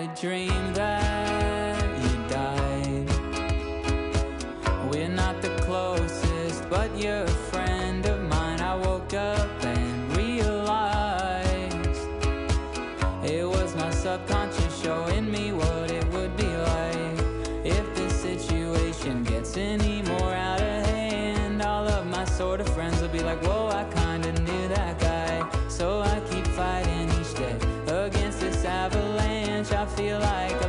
a dream that feel like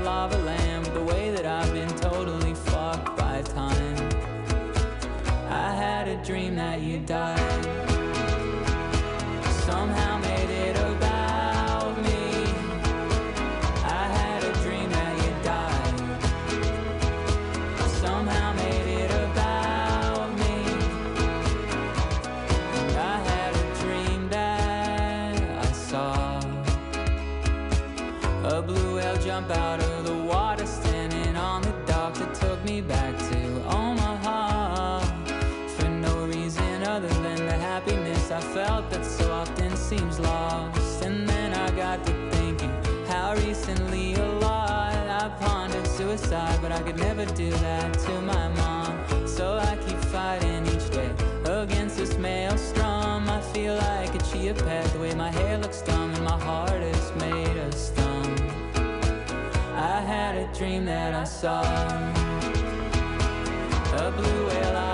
but I could never do that to my mom. So I keep fighting each day against this maelstrom. I feel like a chia pet, the way my hair looks dumb and my heart is made of stone. I had a dream that I saw a blue whale.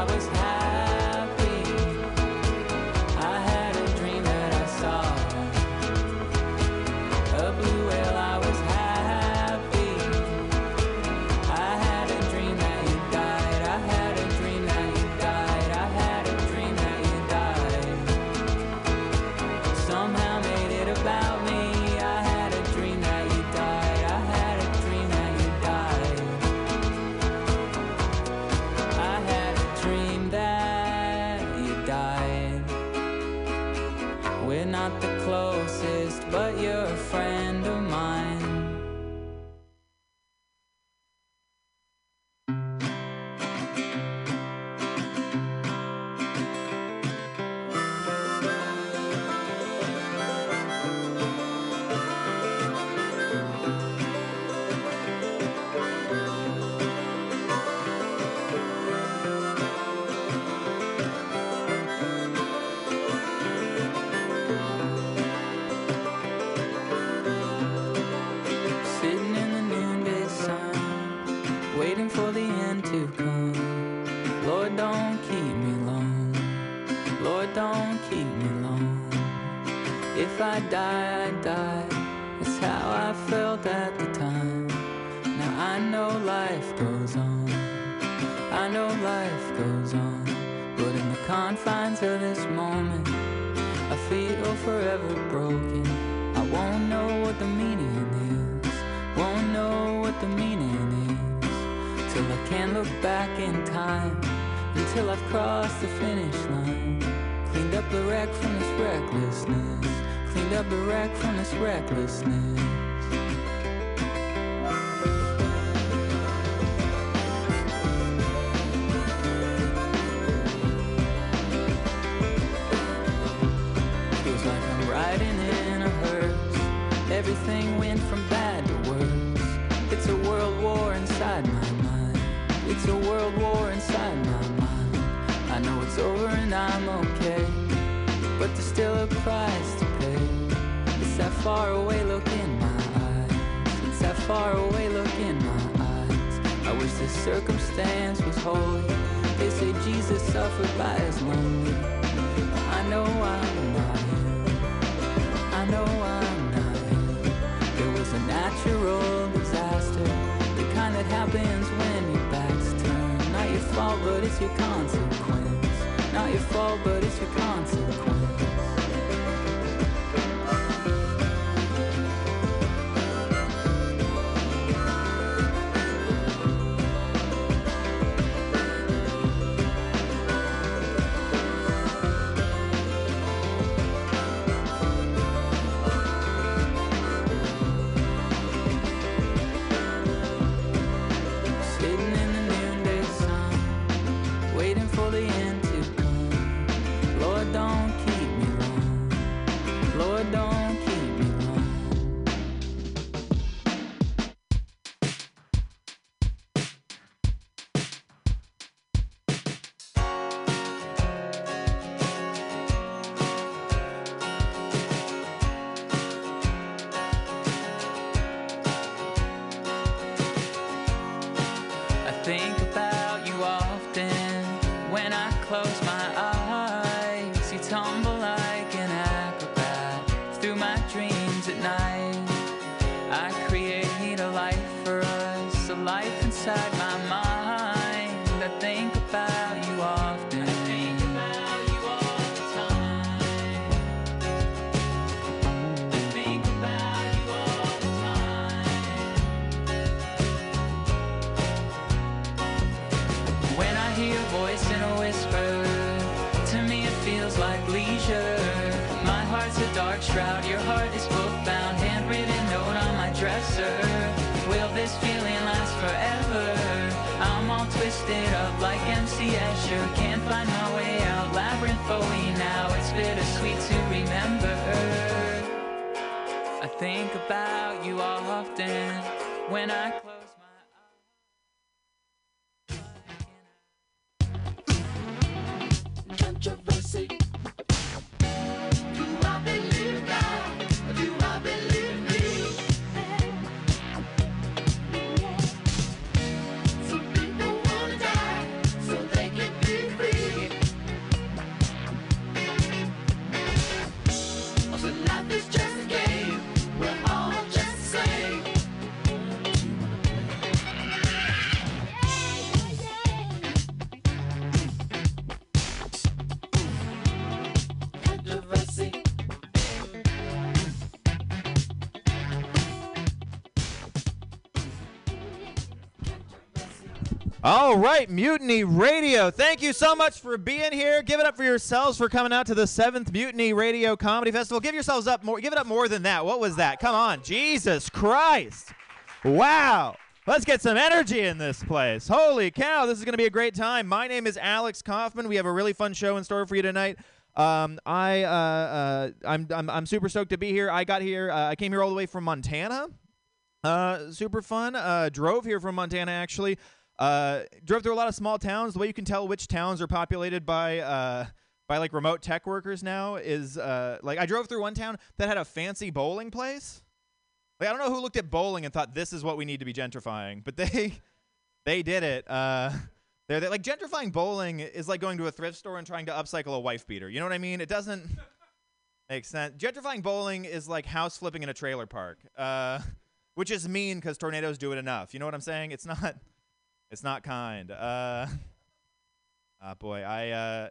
it's your consequence. Not your fault, but it's your consequence. Right, Mutiny Radio. Thank you so much for being here. Give it up for yourselves for coming out to the seventh Mutiny Radio Comedy Festival. Give yourselves up more. Give it up more than that. What was that? Come on, Jesus Christ! Wow. Let's get some energy in this place. Holy cow, this is going to be a great time. My name is Alex Kaufman. We have a really fun show in store for you tonight. Um, I, uh, uh, I'm, I'm, I'm super stoked to be here. I got here. Uh, I came here all the way from Montana. Uh, super fun. Uh, drove here from Montana actually. Uh, drove through a lot of small towns. The way you can tell which towns are populated by uh, by like remote tech workers now is uh, like I drove through one town that had a fancy bowling place. Like I don't know who looked at bowling and thought this is what we need to be gentrifying, but they they did it. Uh, they're, they're like gentrifying bowling is like going to a thrift store and trying to upcycle a wife beater. You know what I mean? It doesn't make sense. Gentrifying bowling is like house flipping in a trailer park, uh, which is mean because tornadoes do it enough. You know what I'm saying? It's not. It's not kind. Uh, ah, boy, I. Uh,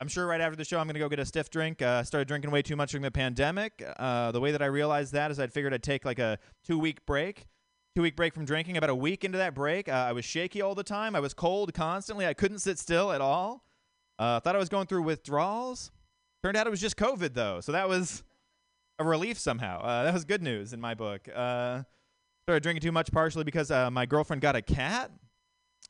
I'm sure right after the show I'm gonna go get a stiff drink. Uh, I started drinking way too much during the pandemic. Uh, the way that I realized that is I figured I'd take like a two week break, two week break from drinking. About a week into that break, uh, I was shaky all the time. I was cold constantly. I couldn't sit still at all. Uh, thought I was going through withdrawals. Turned out it was just COVID though, so that was a relief somehow. Uh, that was good news in my book. Uh, started drinking too much partially because uh, my girlfriend got a cat.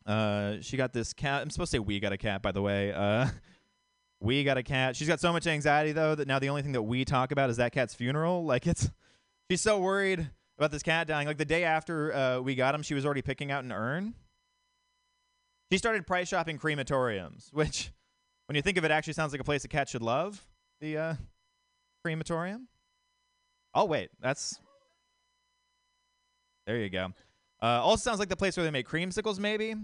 Uh, she got this cat. I'm supposed to say we got a cat, by the way. Uh, we got a cat. She's got so much anxiety though that now the only thing that we talk about is that cat's funeral. Like it's, she's so worried about this cat dying. Like the day after uh, we got him, she was already picking out an urn. She started price shopping crematoriums, which, when you think of it, actually sounds like a place a cat should love. The uh, crematorium. Oh wait, that's there you go. Uh, also sounds like the place where they make creamsicles, maybe,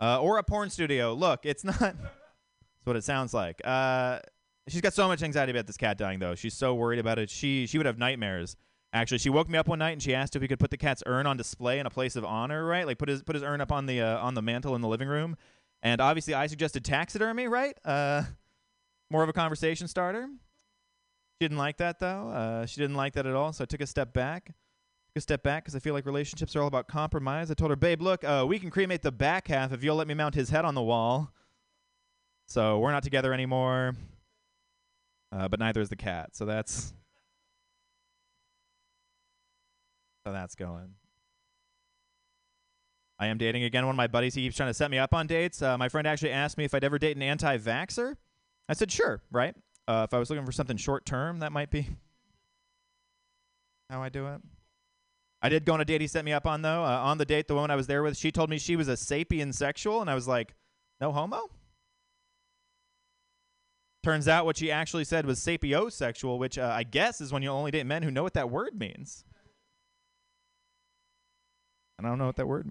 uh, or a porn studio. Look, it's not. That's what it sounds like. Uh, she's got so much anxiety about this cat dying, though. She's so worried about it. She she would have nightmares. Actually, she woke me up one night and she asked if we could put the cat's urn on display in a place of honor, right? Like put his put his urn up on the uh, on the mantle in the living room. And obviously, I suggested taxidermy, right? Uh, more of a conversation starter. She didn't like that though. Uh, she didn't like that at all. So I took a step back. A step back because I feel like relationships are all about compromise. I told her, "Babe, look, uh, we can cremate the back half if you'll let me mount his head on the wall." So we're not together anymore. Uh, but neither is the cat. So that's so that's going. I am dating again. One of my buddies, he keeps trying to set me up on dates. Uh, my friend actually asked me if I'd ever date an anti-vaxxer. I said, sure, right? Uh, if I was looking for something short term, that might be how I do it. I did go on a date he set me up on, though. Uh, on the date, the woman I was there with, she told me she was a sapien sexual, and I was like, no homo? Turns out what she actually said was sapiosexual, which uh, I guess is when you only date men who know what that word means. And I don't know what that word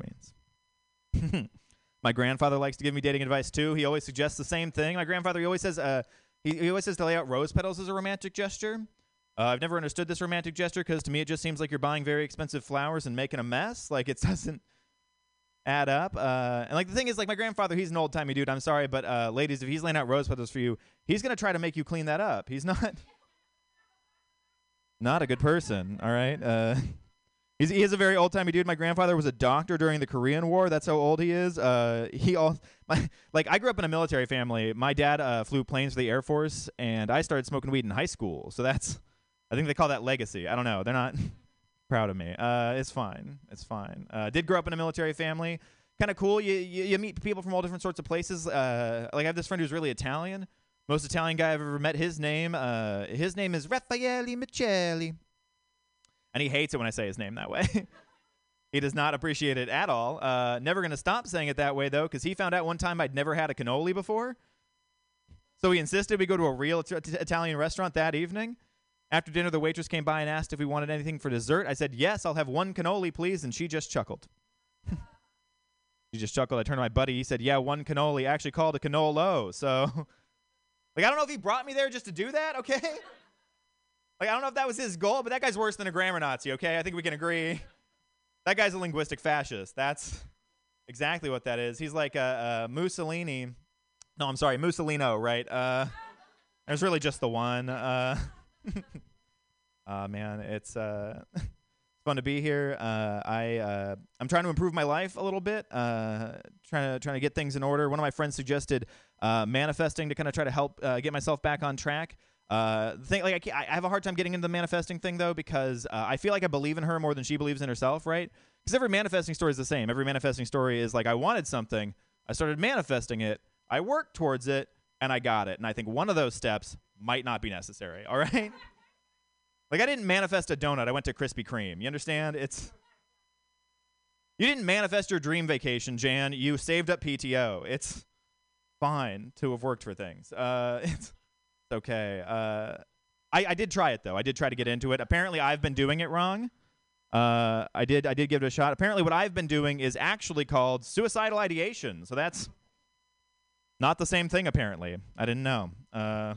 means. My grandfather likes to give me dating advice too. He always suggests the same thing. My grandfather, he always says, uh, he, he always says to lay out rose petals as a romantic gesture. Uh, I've never understood this romantic gesture because to me it just seems like you're buying very expensive flowers and making a mess. Like it doesn't add up. Uh, and like the thing is, like my grandfather, he's an old timey dude. I'm sorry, but uh, ladies, if he's laying out rose petals for you, he's gonna try to make you clean that up. He's not not a good person. All right. Uh, he's, he is a very old timey dude. My grandfather was a doctor during the Korean War. That's how old he is. Uh, he all my like I grew up in a military family. My dad uh, flew planes for the Air Force, and I started smoking weed in high school. So that's I think they call that legacy. I don't know. They're not proud of me. Uh, it's fine. It's fine. Uh, did grow up in a military family. Kind of cool. You, you you meet people from all different sorts of places. Uh, like I have this friend who's really Italian. Most Italian guy I've ever met. His name. Uh, his name is Raffaele Michelli, and he hates it when I say his name that way. he does not appreciate it at all. Uh, never gonna stop saying it that way though, because he found out one time I'd never had a cannoli before. So he insisted we go to a real It- Italian restaurant that evening. After dinner, the waitress came by and asked if we wanted anything for dessert. I said, Yes, I'll have one cannoli, please. And she just chuckled. she just chuckled. I turned to my buddy. He said, Yeah, one cannoli. I actually called a cannolo. So, like, I don't know if he brought me there just to do that, okay? Like, I don't know if that was his goal, but that guy's worse than a grammar Nazi, okay? I think we can agree. That guy's a linguistic fascist. That's exactly what that is. He's like a, a Mussolini. No, I'm sorry, Mussolino, right? Uh, there's really just the one. Uh, uh man it's uh it's fun to be here. Uh i uh i'm trying to improve my life a little bit uh trying to trying to get things in order. One of my friends suggested uh manifesting to kind of try to help get myself back on track. Uh thing like I, I have a hard time getting into the manifesting thing though because uh, i feel like i believe in her more than she believes in herself right? Because every manifesting story is the same. Every manifesting story is like i wanted something i started manifesting it i worked towards it and i got it. And i think one of those steps might not be necessary all right like I didn't manifest a donut. I went to Krispy Kreme. You understand? It's you didn't manifest your dream vacation, Jan. You saved up PTO. It's fine to have worked for things. Uh, it's, okay. Uh, I, I did try it though. I did try to get into it. Apparently, I've been doing it wrong. Uh, I did. I did give it a shot. Apparently, what I've been doing is actually called suicidal ideation. So that's not the same thing. Apparently, I didn't know. Uh,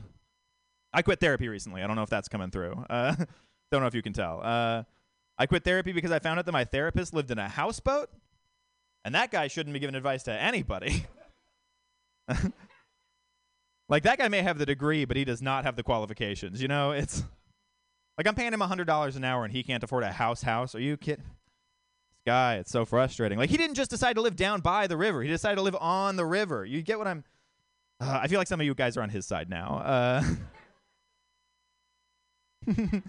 I quit therapy recently. I don't know if that's coming through. Uh, don't know if you can tell. Uh, I quit therapy because I found out that my therapist lived in a houseboat, and that guy shouldn't be giving advice to anybody. like that guy may have the degree, but he does not have the qualifications. You know, it's like I'm paying him hundred dollars an hour, and he can't afford a house. House? Are you kidding? This guy, it's so frustrating. Like he didn't just decide to live down by the river; he decided to live on the river. You get what I'm? Uh, I feel like some of you guys are on his side now. Uh,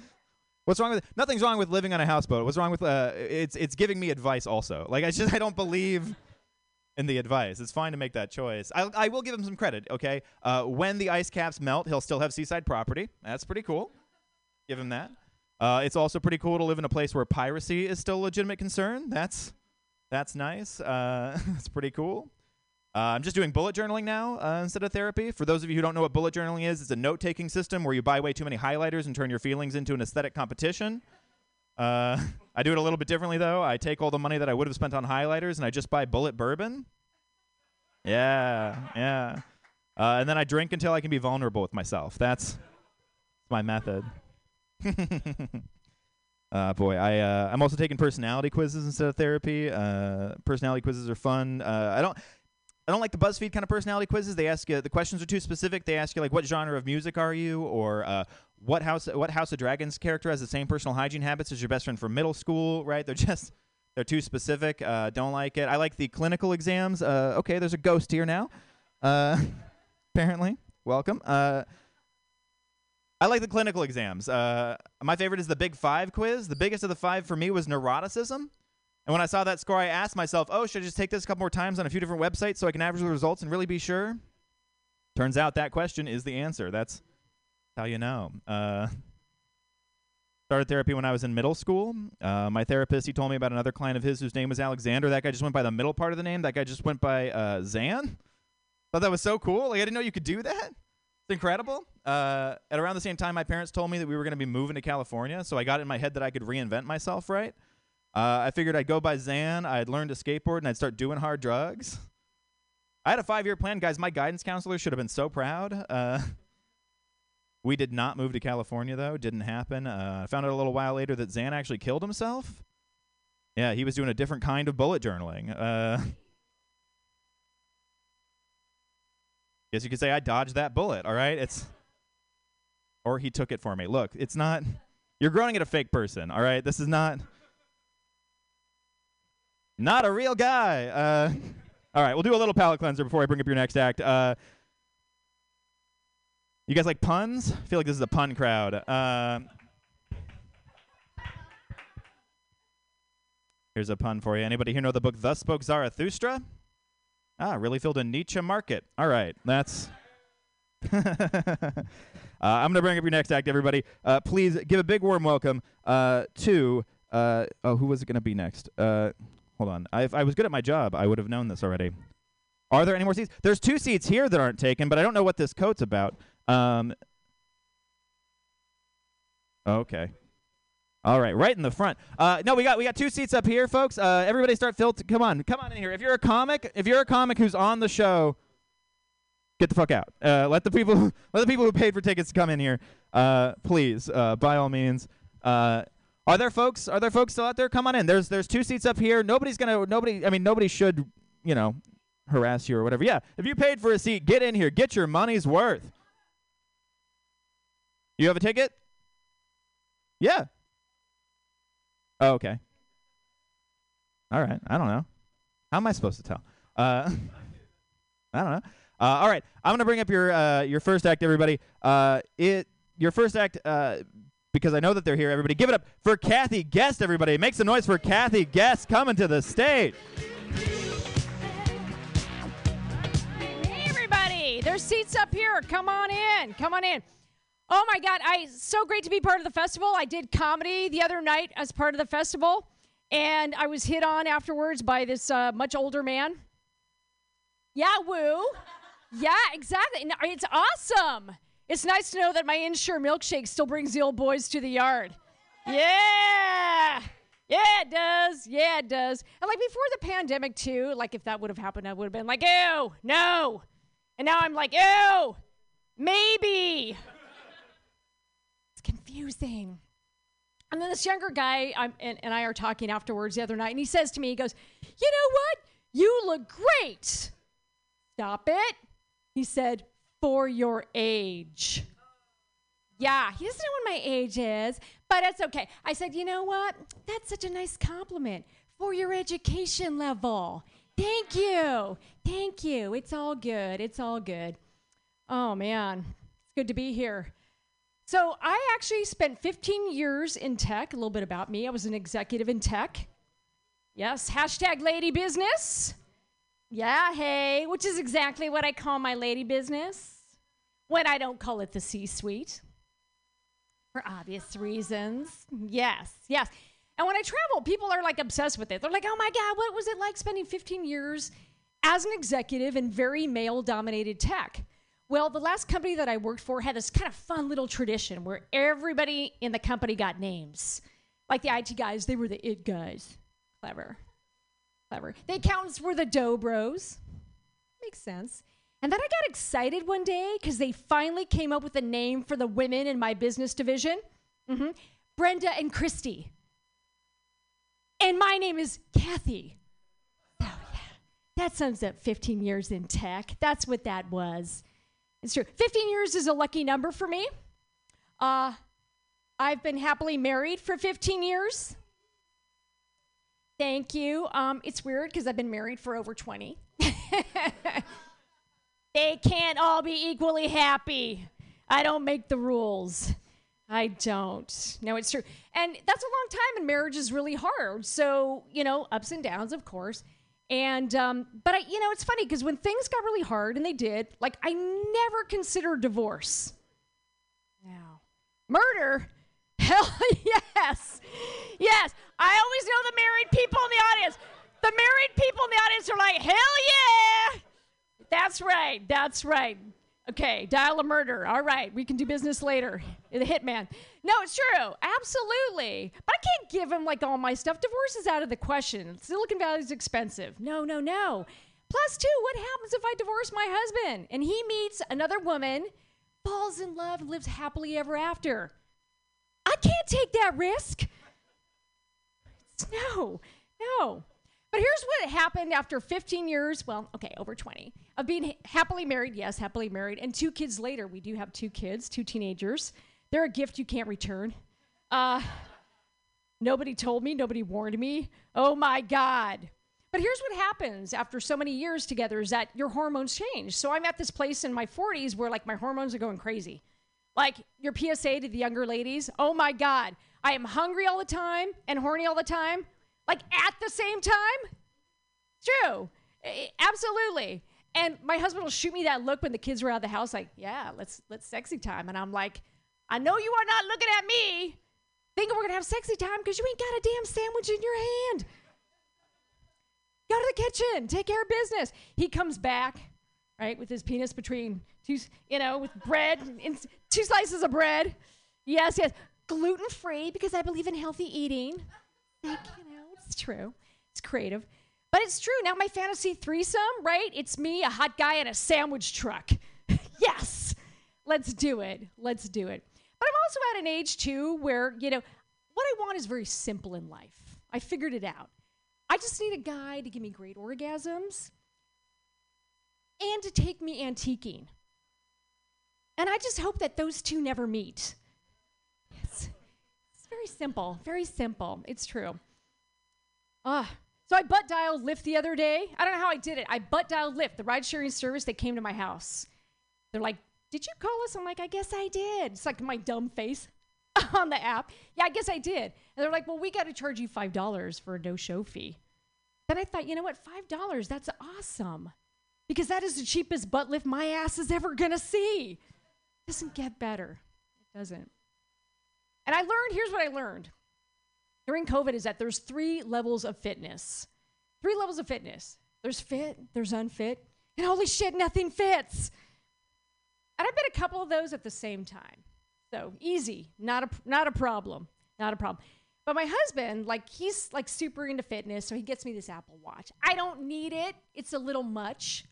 What's wrong with nothing's wrong with living on a houseboat. What's wrong with uh it's it's giving me advice also. Like I just I don't believe in the advice. It's fine to make that choice. I I will give him some credit, okay? Uh when the ice caps melt, he'll still have seaside property. That's pretty cool. Give him that. Uh it's also pretty cool to live in a place where piracy is still a legitimate concern. That's that's nice. Uh that's pretty cool. Uh, I'm just doing bullet journaling now uh, instead of therapy. For those of you who don't know what Bulleit journaling is, it's a note taking system where you buy way too many highlighters and turn your feelings into an aesthetic competition. Uh, I do it a little bit differently, though. I take all the money that I would have spent on highlighters and I just buy bullet bourbon. Yeah, yeah. Uh, and then I drink until I can be vulnerable with myself. That's my method. Uh, boy, I uh, I'm also taking personality quizzes instead of therapy. Uh, personality quizzes are fun. Uh, I don't I don't like the BuzzFeed kind of personality quizzes. They ask you the questions are too specific. They ask you like what genre of music are you, or uh, what house what House of Dragons character has the same personal hygiene habits as your best friend from middle school. Right? They're just they're too specific. Uh, don't like it. I like the clinical exams. Uh, okay, there's a ghost here now. Uh, apparently, welcome. Uh, I like the clinical exams. Uh, my favorite is the Big Five quiz. The biggest of the five for me was neuroticism. And when I saw that score, I asked myself, oh, should I just take this a couple more times on a few different websites so I can average the results and really be sure? Turns out that question is the answer. That's how you know. Uh, started therapy when I was in middle school. Uh, my therapist, he told me about another client of his whose name was Alexander. That guy just went by the middle part of the name. That guy just went by uh, Zan. Thought that was so cool. Like I didn't know you could do that. It's incredible. Uh, at around the same time, my parents told me that we were going to be moving to California, so I got in my head that I could reinvent myself, right? Uh, I figured I'd go by Zan, I'd learn to skateboard, and I'd start doing hard drugs. I had a five year plan, guys. My guidance counselor should have been so proud. Uh, We did not move to California though. Didn't happen. Uh, I found out a little while later that Zan actually killed himself. Yeah, he was doing a different kind of bullet journaling. Uh, guess you could say I dodged that bullet. All right, it's or he took it for me. Look, it's not. You're growing at a fake person. All right, this is not not a real guy. Uh, all right, we'll do a little palate cleanser before I bring up your next act. Uh, you guys like puns? I feel like this is a pun crowd. Uh, here's a pun for you. Anybody here know the book Thus Spoke Zarathustra? Ah, really filled a Nietzsche market. All right, that's. Uh, I'm going to bring up your next act, everybody. Uh, please give a big warm welcome uh, to. Uh, oh, who was it going to be next? Uh, hold on. I, if I was good at my job, I would have known this already. Are there any more seats? There's two seats here that aren't taken, but I don't know what this coat's about. Um, okay. All right, right in the front. Uh, no, we got we got two seats up here, folks. Uh, everybody, start filtering. Come on, come on in here. If you're a comic, if you're a comic who's on the show, get the fuck out. Uh, let the people let the people who paid for tickets come in here, uh, please. Uh, by all means. Are there folks? Are there folks still out there? Come on in. There's there's two seats up here. Nobody's gonna nobody. I mean nobody should you know harass you or whatever. Yeah, if you paid for a seat, get in here. Get your money's worth. You have a ticket? Yeah. Oh, okay. All right. I don't know. How am I supposed to tell? Uh, I don't know. Uh, all right, I'm gonna bring up your uh, your first act, everybody. Uh, it your first act uh, because I know that they're here. Everybody, give it up for Kathy Guest. Everybody, make some noise for Kathy Guest coming to the stage. Hey, everybody. There's seats up here. Come on in. Come on in. Oh my God, I so great to be part of the festival. I did comedy the other night as part of the festival, and I was hit on afterwards by this uh, much older man. Yeah, woo. Yeah, exactly. It's awesome. It's nice to know that my Ensure milkshake still brings the old boys to the yard. Yeah. Yeah, it does. Yeah, it does. And like before the pandemic, too, like if that would have happened, I would have been like, ew, no. And now I'm like, ew, maybe. It's confusing. And then this younger guy I'm, and, and I are talking afterwards the other night, and he says to me, he goes, You know what? You look great. Stop it. He said, For your age. Yeah, he doesn't know what my age is, but it's okay. I said, You know what? That's such a nice compliment for your education level. Thank you. Thank you. It's all good. It's all good. Oh, man. It's good to be here. So, I actually spent 15 years in tech. A little bit about me. I was an executive in tech. Yes, hashtag lady business. Yeah, hey, which is exactly what I call my lady business when I don't call it the C suite for obvious reasons. Yes, yes. And when I travel, people are like obsessed with it. They're like, oh my God, what was it like spending 15 years as an executive in very male dominated tech? Well, the last company that I worked for had this kind of fun little tradition where everybody in the company got names. Like the IT guys, they were the it guys. Clever. Clever. The accountants were the dough bros. Makes sense. And then I got excited one day because they finally came up with a name for the women in my business division hmm Brenda and Christy. And my name is Kathy. Oh, yeah. That sums up 15 years in tech. That's what that was. It's true. 15 years is a lucky number for me. Uh, I've been happily married for 15 years. Thank you. Um, it's weird because I've been married for over 20. they can't all be equally happy. I don't make the rules. I don't. No, it's true. And that's a long time, and marriage is really hard. So, you know, ups and downs, of course. And, um, but I, you know, it's funny because when things got really hard, and they did, like, I never considered divorce. Now, murder? Hell yes. Yes. I always know the married people in the audience. The married people in the audience are like, hell yeah. That's right. That's right. Okay, dial a murder. All right, we can do business later. The hitman. No, it's true. Absolutely. But I can't give him like all my stuff. Divorce is out of the question. Silicon Valley is expensive. No, no, no. Plus, two, what happens if I divorce my husband and he meets another woman falls in love lives happily ever after. I can't take that risk. No, no. But here's what happened after 15 years, well, okay, over 20, of being ha- happily married, yes, happily married, and two kids later. We do have two kids, two teenagers. They're a gift you can't return. Uh, nobody told me, nobody warned me. Oh my God. But here's what happens after so many years together is that your hormones change. So I'm at this place in my 40s where like my hormones are going crazy. Like your PSA to the younger ladies, oh my God, I am hungry all the time and horny all the time, like at the same time. True. Absolutely. And my husband will shoot me that look when the kids are out of the house, like, yeah, let's let's sexy time. And I'm like, I know you are not looking at me thinking we're gonna have sexy time because you ain't got a damn sandwich in your hand. Go to the kitchen, take care of business. He comes back, right, with his penis between two, you know, with bread, and two slices of bread. Yes, yes, gluten free because I believe in healthy eating. Like, you know, it's true. It's creative. But it's true. Now my fantasy threesome, right? It's me, a hot guy, and a sandwich truck. yes. Let's do it. Let's do it. But I'm also at an age too where, you know, what I want is very simple in life. I figured it out. I just need a guy to give me great orgasms and to take me antiquing. And I just hope that those two never meet. It's, it's very simple, very simple. It's true. Ah, so I butt dialed Lyft the other day. I don't know how I did it. I butt dialed Lyft, the ride sharing service that came to my house. They're like, Did you call us? I'm like, I guess I did. It's like my dumb face on the app. Yeah, I guess I did. And they're like, Well, we got to charge you $5 for a no show fee. Then I thought, you know what? $5, that's awesome. Because that is the cheapest butt lift my ass is ever going to see. It doesn't get better. It doesn't. And I learned here's what I learned during COVID is that there's three levels of fitness. Three levels of fitness. There's fit, there's unfit, and holy shit, nothing fits. And I've been a couple of those at the same time. So easy, not a not a problem, not a problem. But my husband, like he's like super into fitness, so he gets me this Apple Watch. I don't need it; it's a little much,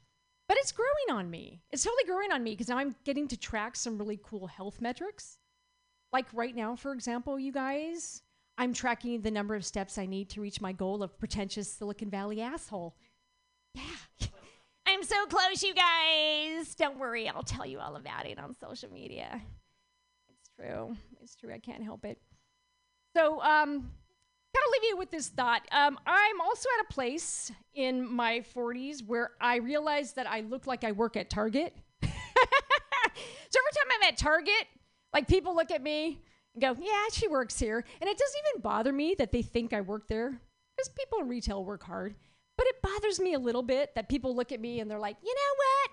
but it's growing on me. It's totally growing on me because now I'm getting to track some really cool health metrics. Like right now, for example, you guys, I'm tracking the number of steps I need to reach my goal of pretentious Silicon Valley asshole. Yeah. I'm so close, you guys. Don't worry, I'll tell you all about it on social media. It's true. It's true. I can't help it. So, um, of leave you with this thought. Um, I'm also at a place in my 40s where I realize that I look like I work at Target. so every time I'm at Target, like people look at me go, "Yeah, she works here," and it doesn't even bother me that they think I work there because people in retail work hard. But it bothers me a little bit that people look at me and they're like, "You know what?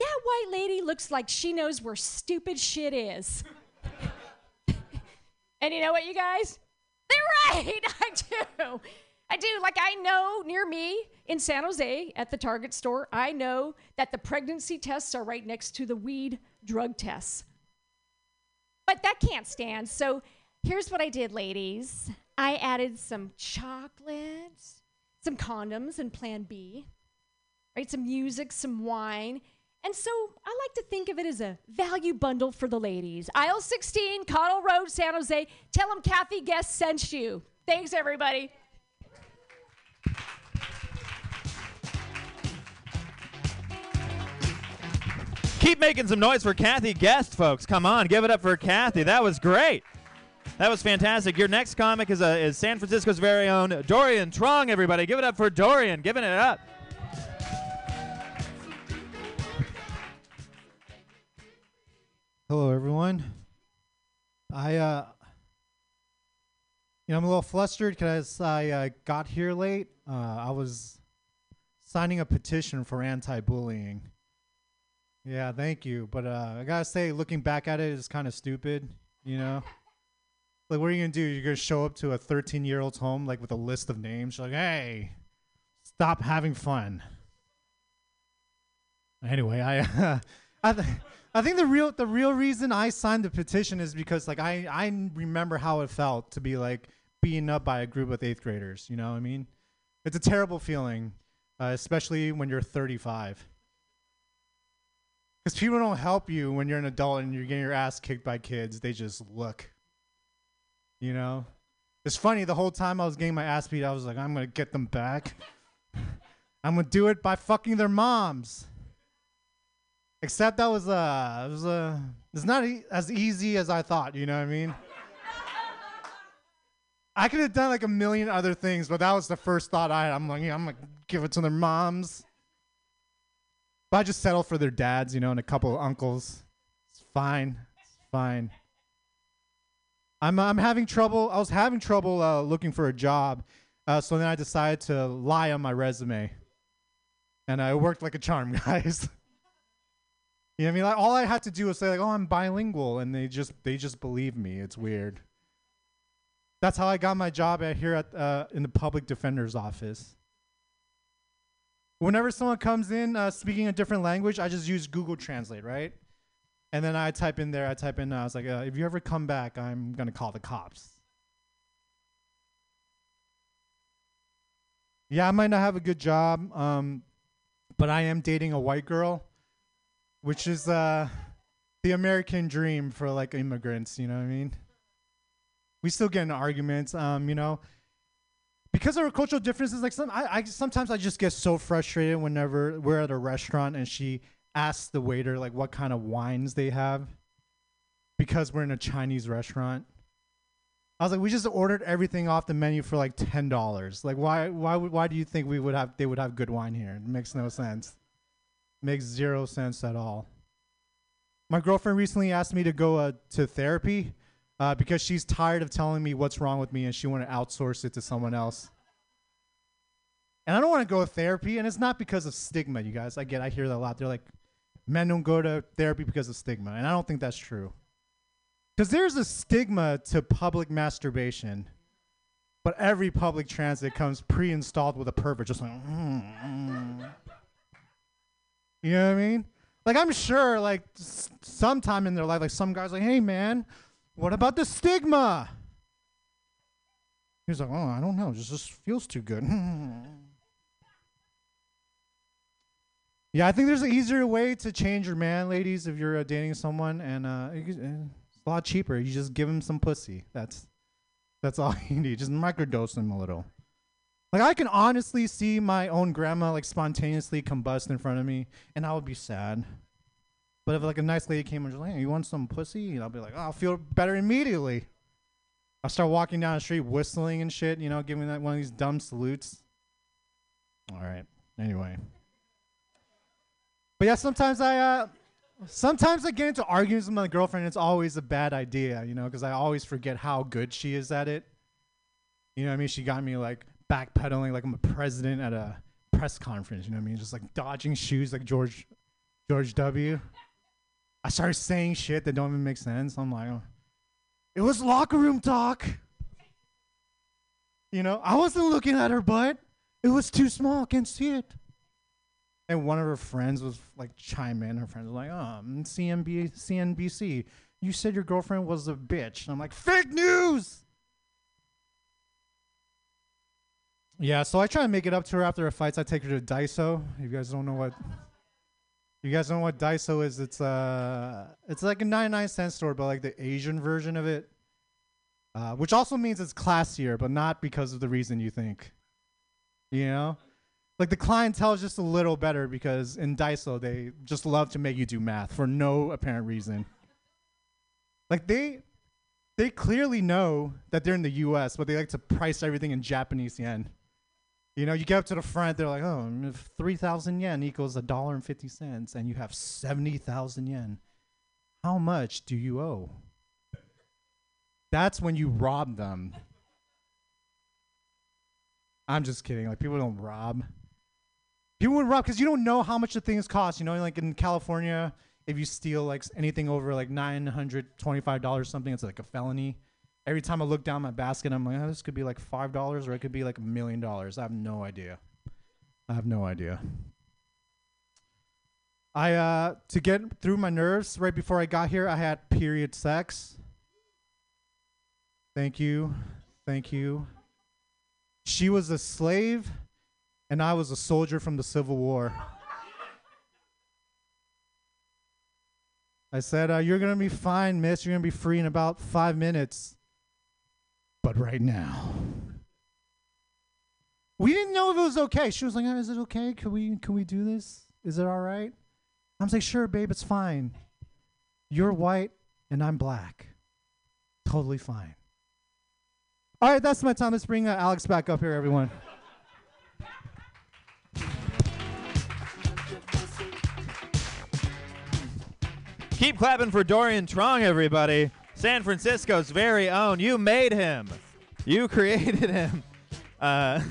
That white lady looks like she knows where stupid shit is." and you know what, you guys? They're right. I do. I do. Like, I know near me in San Jose at the Target store, I know that the pregnancy tests are right next to the weed drug tests. But that can't stand. So here's what I did, ladies I added some chocolate, some condoms and Plan B, right? Some music, some wine. And so I like to think of it as a value bundle for the ladies. Aisle 16, Cottle Road, San Jose. Tell them Kathy Guest sent you. Thanks, everybody. Keep making some noise for Kathy Guest, folks. Come on, give it up for Kathy. That was great. That was fantastic. Your next comic is, uh, is San Francisco's very own Dorian Trong, everybody. Give it up for Dorian. Giving it up. Hello, everyone. I, uh, you know, I'm a little flustered because I uh, got here late. Uh, I was signing a petition for anti-bullying. Yeah, thank you. But uh, I gotta say, looking back at it, it's kind of stupid. You know, like, what are you gonna do? You're gonna show up to a 13 year old's home like with a list of names, like, hey, stop having fun. Anyway, I, I, th- I think the real the real reason I signed the petition is because like I I remember how it felt to be like beaten up by a group of eighth graders. You know what I mean? It's a terrible feeling, uh, especially when you're 35. Because people don't help you when you're an adult and you're getting your ass kicked by kids. They just look. You know? It's funny, the whole time I was getting my ass beat, I was like, I'm going to get them back. I'm going to do it by fucking their moms. Except that was, uh, it was, uh, it's not e- as easy as I thought, you know what I mean? I could have done like a million other things, but that was the first thought I had. I'm like, yeah, I'm going to give it to their moms. But I just settle for their dads, you know, and a couple of uncles. It's fine. It's fine. I'm I'm having trouble. I was having trouble uh, looking for a job, uh, so then I decided to lie on my resume, and I worked like a charm, guys. you know what I mean? Like all I had to do was say like, "Oh, I'm bilingual," and they just they just believe me. It's weird. That's how I got my job here at uh, in the public defender's office. Whenever someone comes in uh, speaking a different language, I just use Google Translate, right? And then I type in there, I type in, uh, I was like, uh, if you ever come back, I'm going to call the cops. Yeah, I might not have a good job, um, but I am dating a white girl, which is uh, the American dream for like immigrants, you know what I mean? We still get in arguments, um, you know because of our cultural differences, like some, I, I sometimes I just get so frustrated whenever we're at a restaurant and she asks the waiter like what kind of wines they have, because we're in a Chinese restaurant. I was like, we just ordered everything off the menu for like ten dollars. Like, why, why, why do you think we would have they would have good wine here? It makes no sense. Makes zero sense at all. My girlfriend recently asked me to go uh, to therapy uh, because she's tired of telling me what's wrong with me and she want to outsource it to someone else. And I don't want to go to therapy, and it's not because of stigma, you guys. I get, I hear that a lot. They're like, men don't go to therapy because of stigma, and I don't think that's true. Because there's a stigma to public masturbation, but every public transit comes pre-installed with a pervert, just like, mm, mm. you know what I mean? Like I'm sure, like s- sometime in their life, like some guys like, hey man, what about the stigma? He's like, oh, I don't know, just, just feels too good. yeah, I think there's an easier way to change your man, ladies, if you're uh, dating someone, and uh, uh, it's a lot cheaper. You just give him some pussy. That's that's all you need. Just microdose him a little. Like I can honestly see my own grandma like spontaneously combust in front of me, and I would be sad. But if like a nice lady came and was like, hey, "You want some pussy?" and I'll be like, "Oh, I'll feel better immediately." I'll start walking down the street whistling and shit, you know, giving that one of these dumb salutes. All right. Anyway. But yeah, sometimes I uh sometimes I get into arguments with my girlfriend. It's always a bad idea, you know, because I always forget how good she is at it. You know what I mean? She got me like backpedaling like I'm a president at a press conference, you know what I mean? Just like dodging shoes like George George W. I started saying shit that don't even make sense. I'm like, it was locker room talk. You know, I wasn't looking at her butt. It was too small. I can't see it. And one of her friends was like chime in. Her friends were like, oh, CNB, CNBC, you said your girlfriend was a bitch. And I'm like, fake news. Yeah, so I try to make it up to her after her fights. I take her to Daiso. If you guys don't know what you guys know what Daiso is, it's uh it's like a 99 cent store, but like the Asian version of it. Uh, which also means it's classier, but not because of the reason you think. You know? Like the clientele is just a little better because in Daiso they just love to make you do math for no apparent reason. Like they they clearly know that they're in the US, but they like to price everything in Japanese yen. You know, you get up to the front, they're like, oh, if 3,000 yen equals a dollar and 50 cents, and you have 70,000 yen, how much do you owe? That's when you rob them. I'm just kidding. Like, people don't rob. People would rob because you don't know how much the things cost. You know, like in California, if you steal like anything over like $925 or something, it's like a felony. Every time I look down my basket, I'm like, oh, this could be like five dollars, or it could be like a million dollars. I have no idea. I have no idea. I uh to get through my nerves right before I got here, I had period sex. Thank you. Thank you. She was a slave and I was a soldier from the Civil War. I said, uh, You're going to be fine, miss. You're going to be free in about five minutes. But right now. We didn't know if it was okay. She was like, "Uh, Is it okay? Can we, can we do this? Is it all right? I was like, Sure, babe, it's fine. You're white and I'm black. Totally fine. All right, that's my time. Let's bring uh, Alex back up here, everyone. Keep clapping for Dorian Trong, everybody. San Francisco's very own. You made him. You created him. Uh,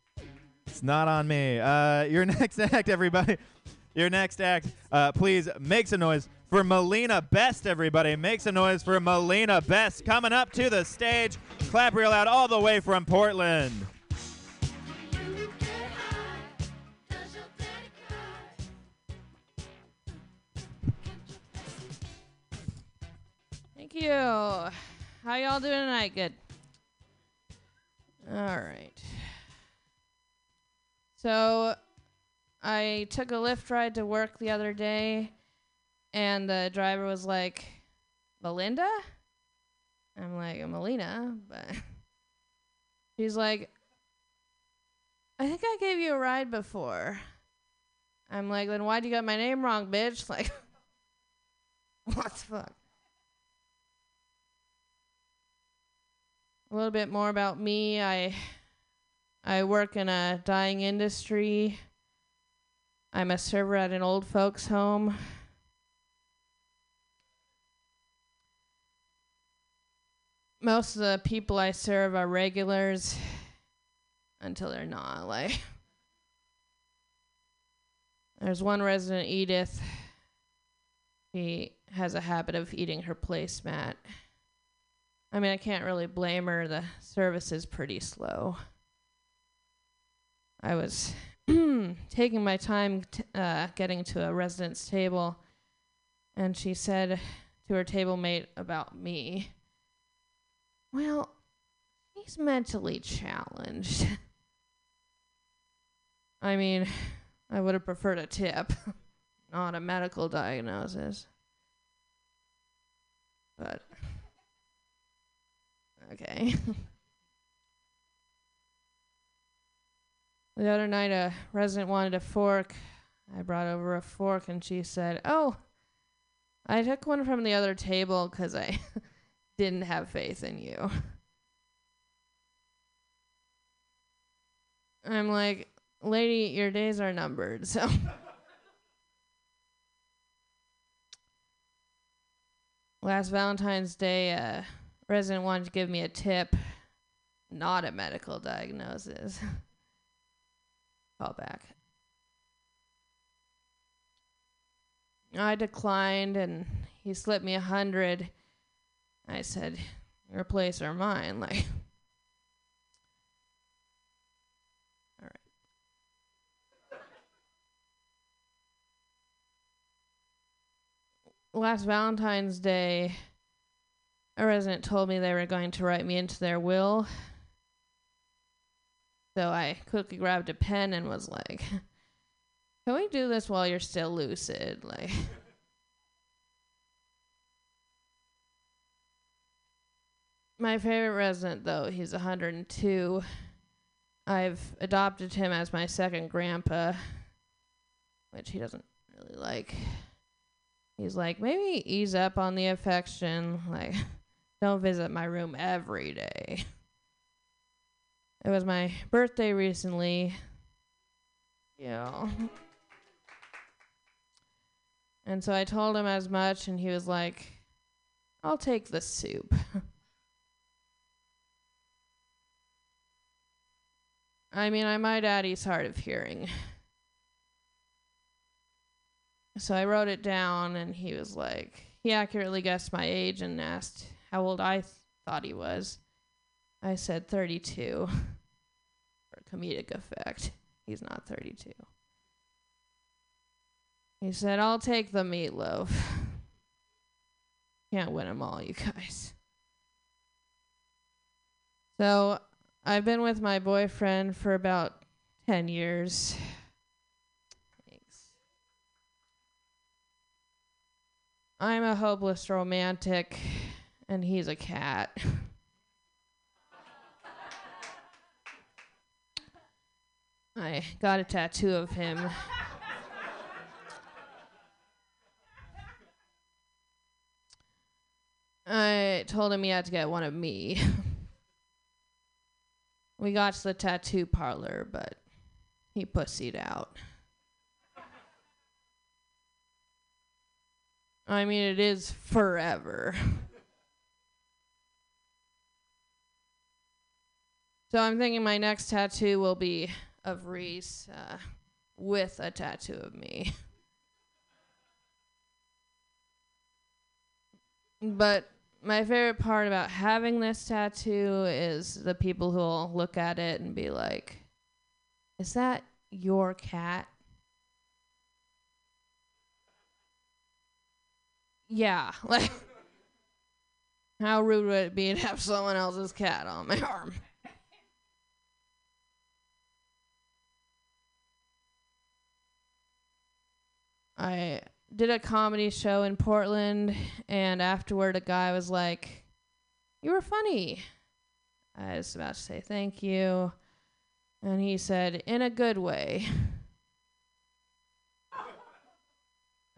it's not on me. Uh, your next act, everybody. Your next act. Uh, please make some noise for Melina Best, everybody. Make some noise for Melina Best coming up to the stage. Clap real loud all the way from Portland. You. How y'all doing tonight? Good. All right. So, I took a Lyft ride to work the other day, and the driver was like, "Melinda." I'm like, "Melina," but she's like, "I think I gave you a ride before." I'm like, "Then why'd you got my name wrong, bitch?" Like, what the fuck? A little bit more about me. I I work in a dying industry. I'm a server at an old folks home. Most of the people I serve are regulars until they're not. Like there's one resident, Edith. She has a habit of eating her placemat. I mean, I can't really blame her. The service is pretty slow. I was taking my time t- uh, getting to a resident's table, and she said to her table mate about me, Well, he's mentally challenged. I mean, I would have preferred a tip, not a medical diagnosis. But Okay. the other night, a resident wanted a fork. I brought over a fork, and she said, Oh, I took one from the other table because I didn't have faith in you. I'm like, Lady, your days are numbered, so. Last Valentine's Day, uh, resident wanted to give me a tip, not a medical diagnosis. Call back. I declined, and he slipped me a hundred. I said, "Your place or mine?" Like, all right. Last Valentine's Day, a resident told me they were going to write me into their will. So I quickly grabbed a pen and was like, Can we do this while you're still lucid? Like, my favorite resident, though, he's 102. I've adopted him as my second grandpa, which he doesn't really like. He's like, maybe ease up on the affection. Like, don't visit my room every day. It was my birthday recently. Yeah. And so I told him as much, and he was like, I'll take the soup. I mean, I might add he's hard of hearing. So I wrote it down, and he was like, he accurately guessed my age and asked how old I th- thought he was. I said 32 for comedic effect. He's not 32. He said, I'll take the meatloaf. Can't win 'em all, you guys. So I've been with my boyfriend for about 10 years. Thanks. I'm a hopeless romantic, and he's a cat. I got a tattoo of him. I told him he had to get one of me. we got to the tattoo parlor, but he pussied out. I mean, it is forever. so I'm thinking my next tattoo will be of Reese uh, with a tattoo of me. but my favorite part about having this tattoo is the people who'll look at it and be like, Is that your cat? Yeah, like how rude would it be to have someone else's cat on my arm? I did a comedy show in Portland, and afterward, a guy was like, You were funny. I was about to say thank you. And he said, In a good way.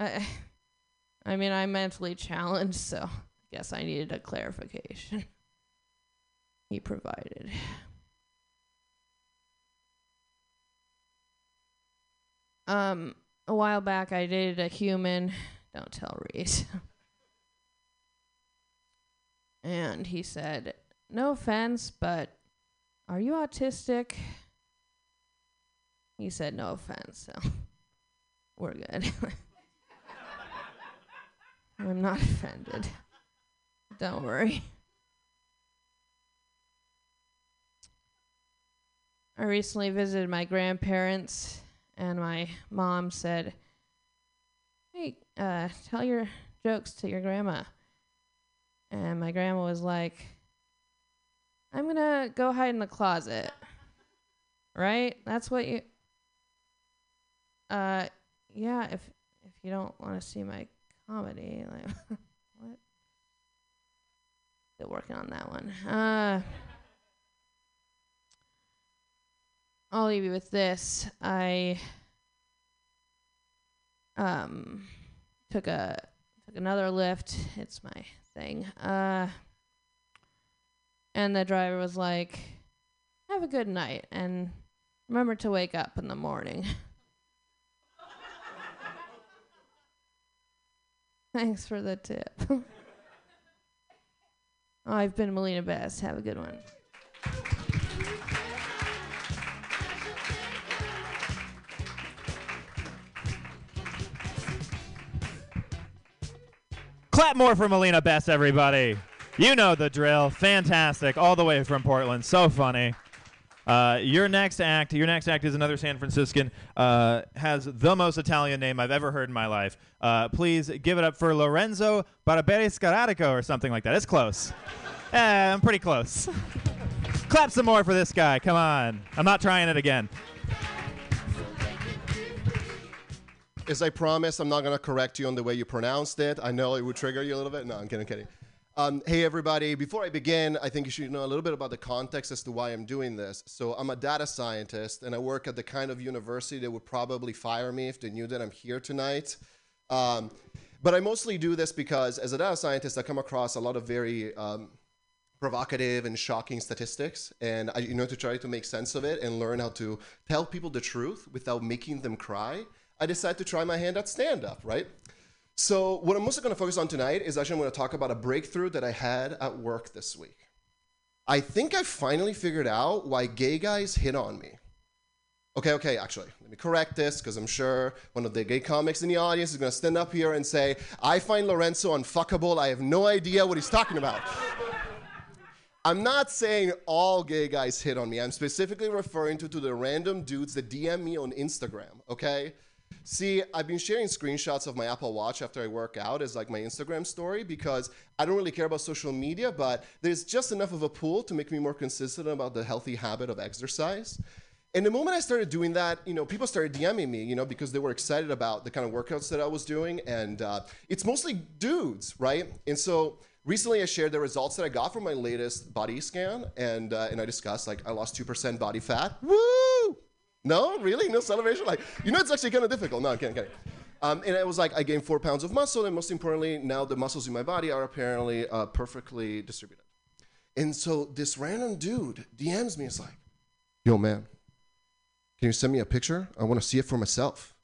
I, I mean, I'm mentally challenged, so I guess I needed a clarification. He provided. Um, a while back, I dated a human. Don't tell Reese. and he said, No offense, but are you autistic? He said, No offense, so we're good. I'm not offended. Don't worry. I recently visited my grandparents, and my mom said, Hey, uh, tell your jokes to your grandma. And my grandma was like, I'm gonna go hide in the closet. Right? That's what you. Uh, yeah. If if you don't want to see my comedy, like what? Still working on that one. Uh. I'll leave you with this. I um took a took another Lyft. It's my thing. Uh and the driver was like, "Have a good night and remember to wake up in the morning." Thanks for the tip. I've been Melina Best. Have a good one. Clap more for Melina Best, everybody. You know the drill. Fantastic. All the way from Portland. So funny. Uh, your next act, your next act is another San Franciscan. Uh, has the most Italian name I've ever heard in my life. Uh, please give it up for Lorenzo Barberi Scaratico or something like that. It's close. Eh, I'm pretty close. Clap some more for this guy. Come on. I'm not trying it again. As I promised, I'm not going to correct you on the way you pronounced it. I know it would trigger you a little bit. No, I'm kidding, kidding. Um, hey, everybody. Before I begin, I think you should know a little bit about the context as to why I'm doing this. So, I'm a data scientist, and I work at the kind of university that would probably fire me if they knew that I'm here tonight. Um, but I mostly do this because, as a data scientist, I come across a lot of very um, provocative and shocking statistics, and I, you know, to try to make sense of it and learn how to tell people the truth without making them cry. I decided to try my hand at stand up, right? So, what I'm mostly going to focus on tonight is actually I'm going to talk about a breakthrough that I had at work this week. I think I finally figured out why gay guys hit on me. Okay, okay, actually, let me correct this because I'm sure one of the gay comics in the audience is going to stand up here and say, I find Lorenzo unfuckable. I have no idea what he's talking about. I'm not saying all gay guys hit on me. I'm specifically referring to, to the random dudes that DM me on Instagram, okay? See, I've been sharing screenshots of my Apple Watch after I work out as like my Instagram story because I don't really care about social media, but there's just enough of a pool to make me more consistent about the healthy habit of exercise. And the moment I started doing that, you know, people started DMing me, you know, because they were excited about the kind of workouts that I was doing. And uh, it's mostly dudes, right? And so recently I shared the results that I got from my latest body scan. And, uh, and I discussed, like, I lost 2% body fat. Woo! No, really? No celebration? Like, you know, it's actually kind of difficult. No, I'm kidding, kidding. Um, and it was like I gained four pounds of muscle, and most importantly, now the muscles in my body are apparently uh, perfectly distributed. And so this random dude DMs me. It's like, "Yo, man, can you send me a picture? I want to see it for myself."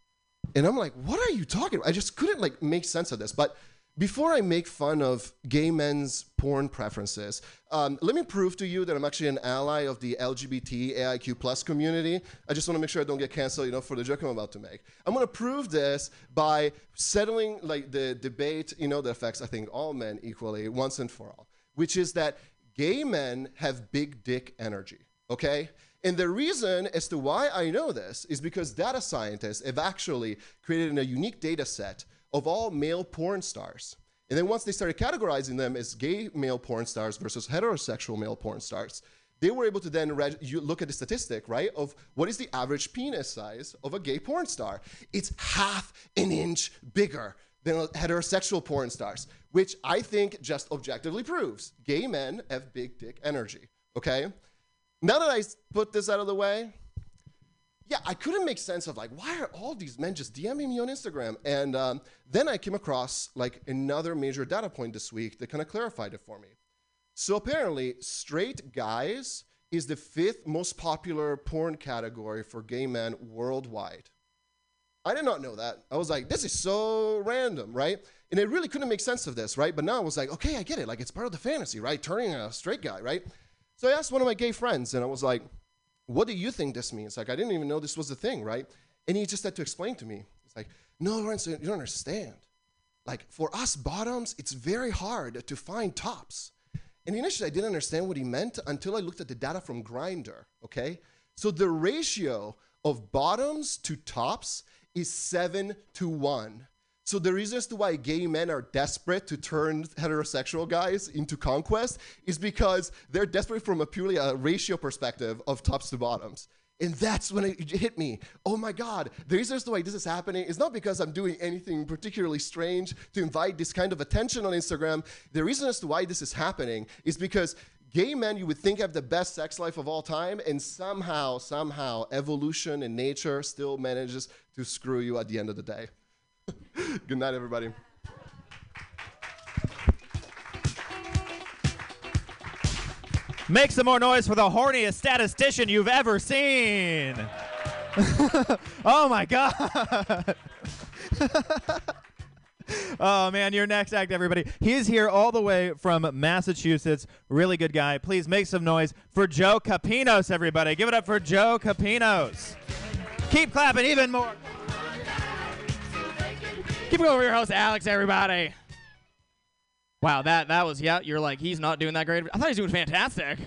And I'm like, "What are you talking?" about? I just couldn't like make sense of this. But before I make fun of gay men's porn preferences, um, let me prove to you that I'm actually an ally of the LGBT AIQ plus community. I just want to make sure I don't get canceled, you know, for the joke I'm about to make. I'm going to prove this by settling like the debate, you know, that affects I think all men equally once and for all, which is that gay men have big dick energy. Okay. And the reason as to why I know this is because data scientists have actually created a unique data set of all male porn stars. And then once they started categorizing them as gay male porn stars versus heterosexual male porn stars, they were able to then reg- you look at the statistic, right, of what is the average penis size of a gay porn star. It's half an inch bigger than heterosexual porn stars, which I think just objectively proves gay men have big dick energy. Okay? Now that I put this out of the way, yeah, I couldn't make sense of like, why are all these men just DMing me on Instagram? And um, then I came across like another major data point this week that kind of clarified it for me. So apparently, straight guys is the fifth most popular porn category for gay men worldwide. I did not know that. I was like, this is so random, right? And I really couldn't make sense of this, right? But now I was like, okay, I get it. Like, it's part of the fantasy, right? Turning a straight guy, right? So I asked one of my gay friends, and I was like, what do you think this means? Like, I didn't even know this was a thing, right? And he just had to explain to me. It's like, no, Lorenzo, you don't understand. Like, for us bottoms, it's very hard to find tops. And initially, I didn't understand what he meant until I looked at the data from Grindr. Okay, so the ratio of bottoms to tops is seven to one. So the reasons to why gay men are desperate to turn heterosexual guys into conquest is because they're desperate from a purely a ratio perspective of tops to bottoms. And that's when it hit me. Oh my God, the reason to why this is happening is not because I'm doing anything particularly strange to invite this kind of attention on Instagram. The reason as to why this is happening is because gay men you would think have the best sex life of all time, and somehow, somehow, evolution and nature still manages to screw you at the end of the day. Good night, everybody. Make some more noise for the horniest statistician you've ever seen. oh my god. oh man, your next act, everybody. He's here all the way from Massachusetts. Really good guy. Please make some noise for Joe Capinos, everybody. Give it up for Joe Capinos. Keep clapping even more. Keep it over your host, Alex, everybody. Wow, that that was yeah. You're like he's not doing that great. I thought he was doing fantastic.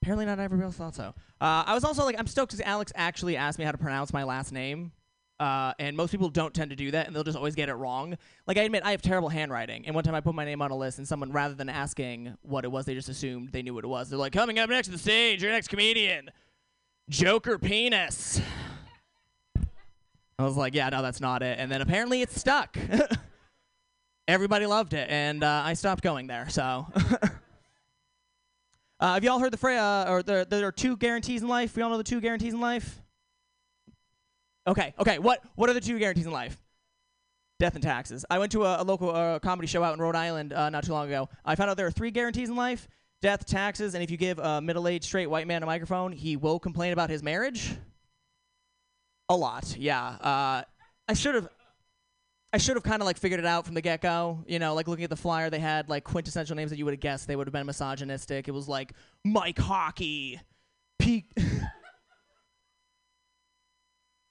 Apparently, not everybody else thought so. Uh, I was also like, I'm stoked because Alex actually asked me how to pronounce my last name, uh, and most people don't tend to do that, and they'll just always get it wrong. Like I admit, I have terrible handwriting, and one time I put my name on a list, and someone rather than asking what it was, they just assumed they knew what it was. They're like, coming up next to the stage, your next comedian, Joker Penis. I was like, yeah, no, that's not it. And then apparently it's stuck. Everybody loved it, and uh, I stopped going there. So, uh, have y'all heard the phrase? Uh, or there, there are two guarantees in life. We all know the two guarantees in life. Okay, okay. What what are the two guarantees in life? Death and taxes. I went to a, a local uh, comedy show out in Rhode Island uh, not too long ago. I found out there are three guarantees in life: death, taxes, and if you give a middle-aged straight white man a microphone, he will complain about his marriage. A lot, yeah. Uh, I should have. I should have kind of like figured it out from the get go. You know, like looking at the flyer, they had like quintessential names that you would have guessed they would have been misogynistic. It was like Mike Hockey, Pete.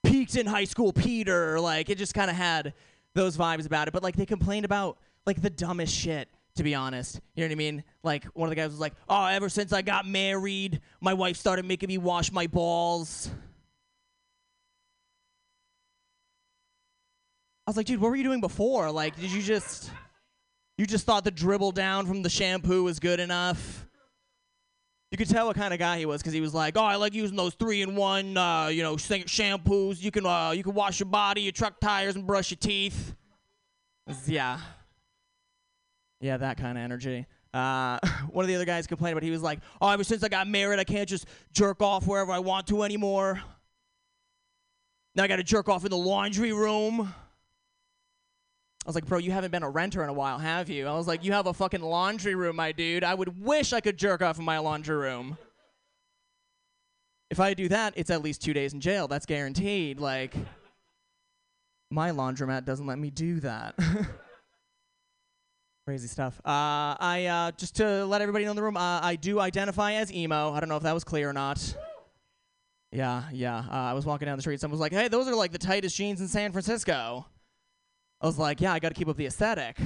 peaked in high school Peter. Like it just kind of had those vibes about it. But like they complained about like the dumbest shit. To be honest, you know what I mean? Like one of the guys was like, "Oh, ever since I got married, my wife started making me wash my balls." I was like, "Dude, what were you doing before? Like, did you just you just thought the dribble down from the shampoo was good enough?" you could tell what kind of guy he was because he was like, "Oh, I like using those three-in-one, uh, you know, shampoos. You can, uh, you can wash your body, your truck tires, and brush your teeth." Yeah, yeah, that kind of energy. Uh, one of the other guys complained about. He was like, "Oh, ever since I got married, I can't just jerk off wherever I want to anymore. Now I got to jerk off in the laundry room." I was like, bro, you haven't been a renter in a while, have you? I was like, you have a fucking laundry room, my dude. I would wish I could jerk off in my laundry room. If I do that, it's at least two days in jail. That's guaranteed. Like, my laundromat doesn't let me do that. Crazy stuff. Uh, I uh, just to let everybody know in the room, uh, I do identify as emo. I don't know if that was clear or not. Yeah, yeah. Uh, I was walking down the street. Someone was like, "Hey, those are like the tightest jeans in San Francisco." I was like, yeah, I got to keep up the aesthetic.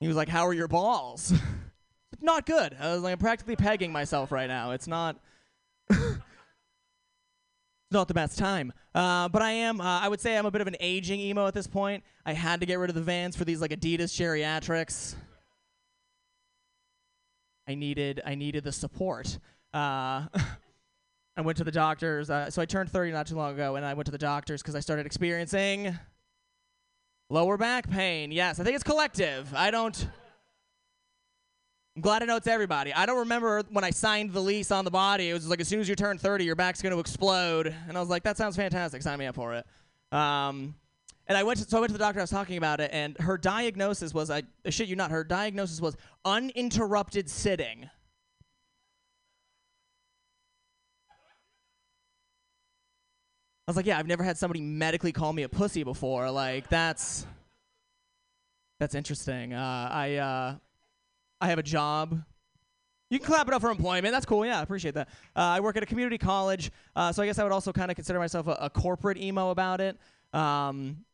He was like, how are your balls? not good. I was like, I'm practically pegging myself right now. It's not. not the best time. Uh, but I am, uh, I would say I'm a bit of an aging emo at this point. I had to get rid of the vans for these like Adidas geriatrics. I needed, I needed the support. Uh, I went to the doctors. Uh, so I turned 30 not too long ago, and I went to the doctors because I started experiencing lower back pain. Yes, I think it's collective. I don't. I'm glad I know it's everybody. I don't remember when I signed the lease on the body. It was like as soon as you turn 30, your back's going to explode, and I was like, that sounds fantastic. Sign me up for it. Um, and I went to, so I went to the doctor. I was talking about it, and her diagnosis was I, I shit you not. Her diagnosis was uninterrupted sitting. I was like, yeah, I've never had somebody medically call me a pussy before. Like that's that's interesting. Uh, I uh, I have a job. You can clap it up for employment. That's cool. Yeah, I appreciate that. Uh, I work at a community college, uh, so I guess I would also kind of consider myself a, a corporate emo about it. Um,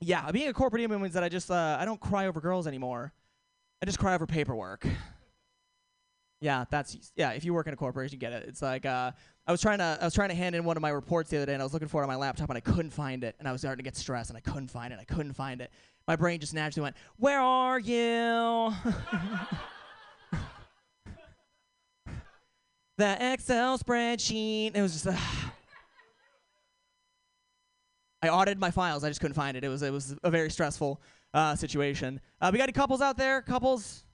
yeah, being a corporate emo means that I just uh, I don't cry over girls anymore. I just cry over paperwork. Yeah, that's yeah. If you work in a corporation, get it. It's like uh, I was trying to I was trying to hand in one of my reports the other day, and I was looking for it on my laptop, and I couldn't find it, and I was starting to get stressed, and I couldn't find it. I couldn't find it. My brain just naturally went, "Where are you?" the Excel spreadsheet. It was just. Uh, I audited my files. I just couldn't find it. It was it was a very stressful uh, situation. Uh, we got any couples out there? Couples,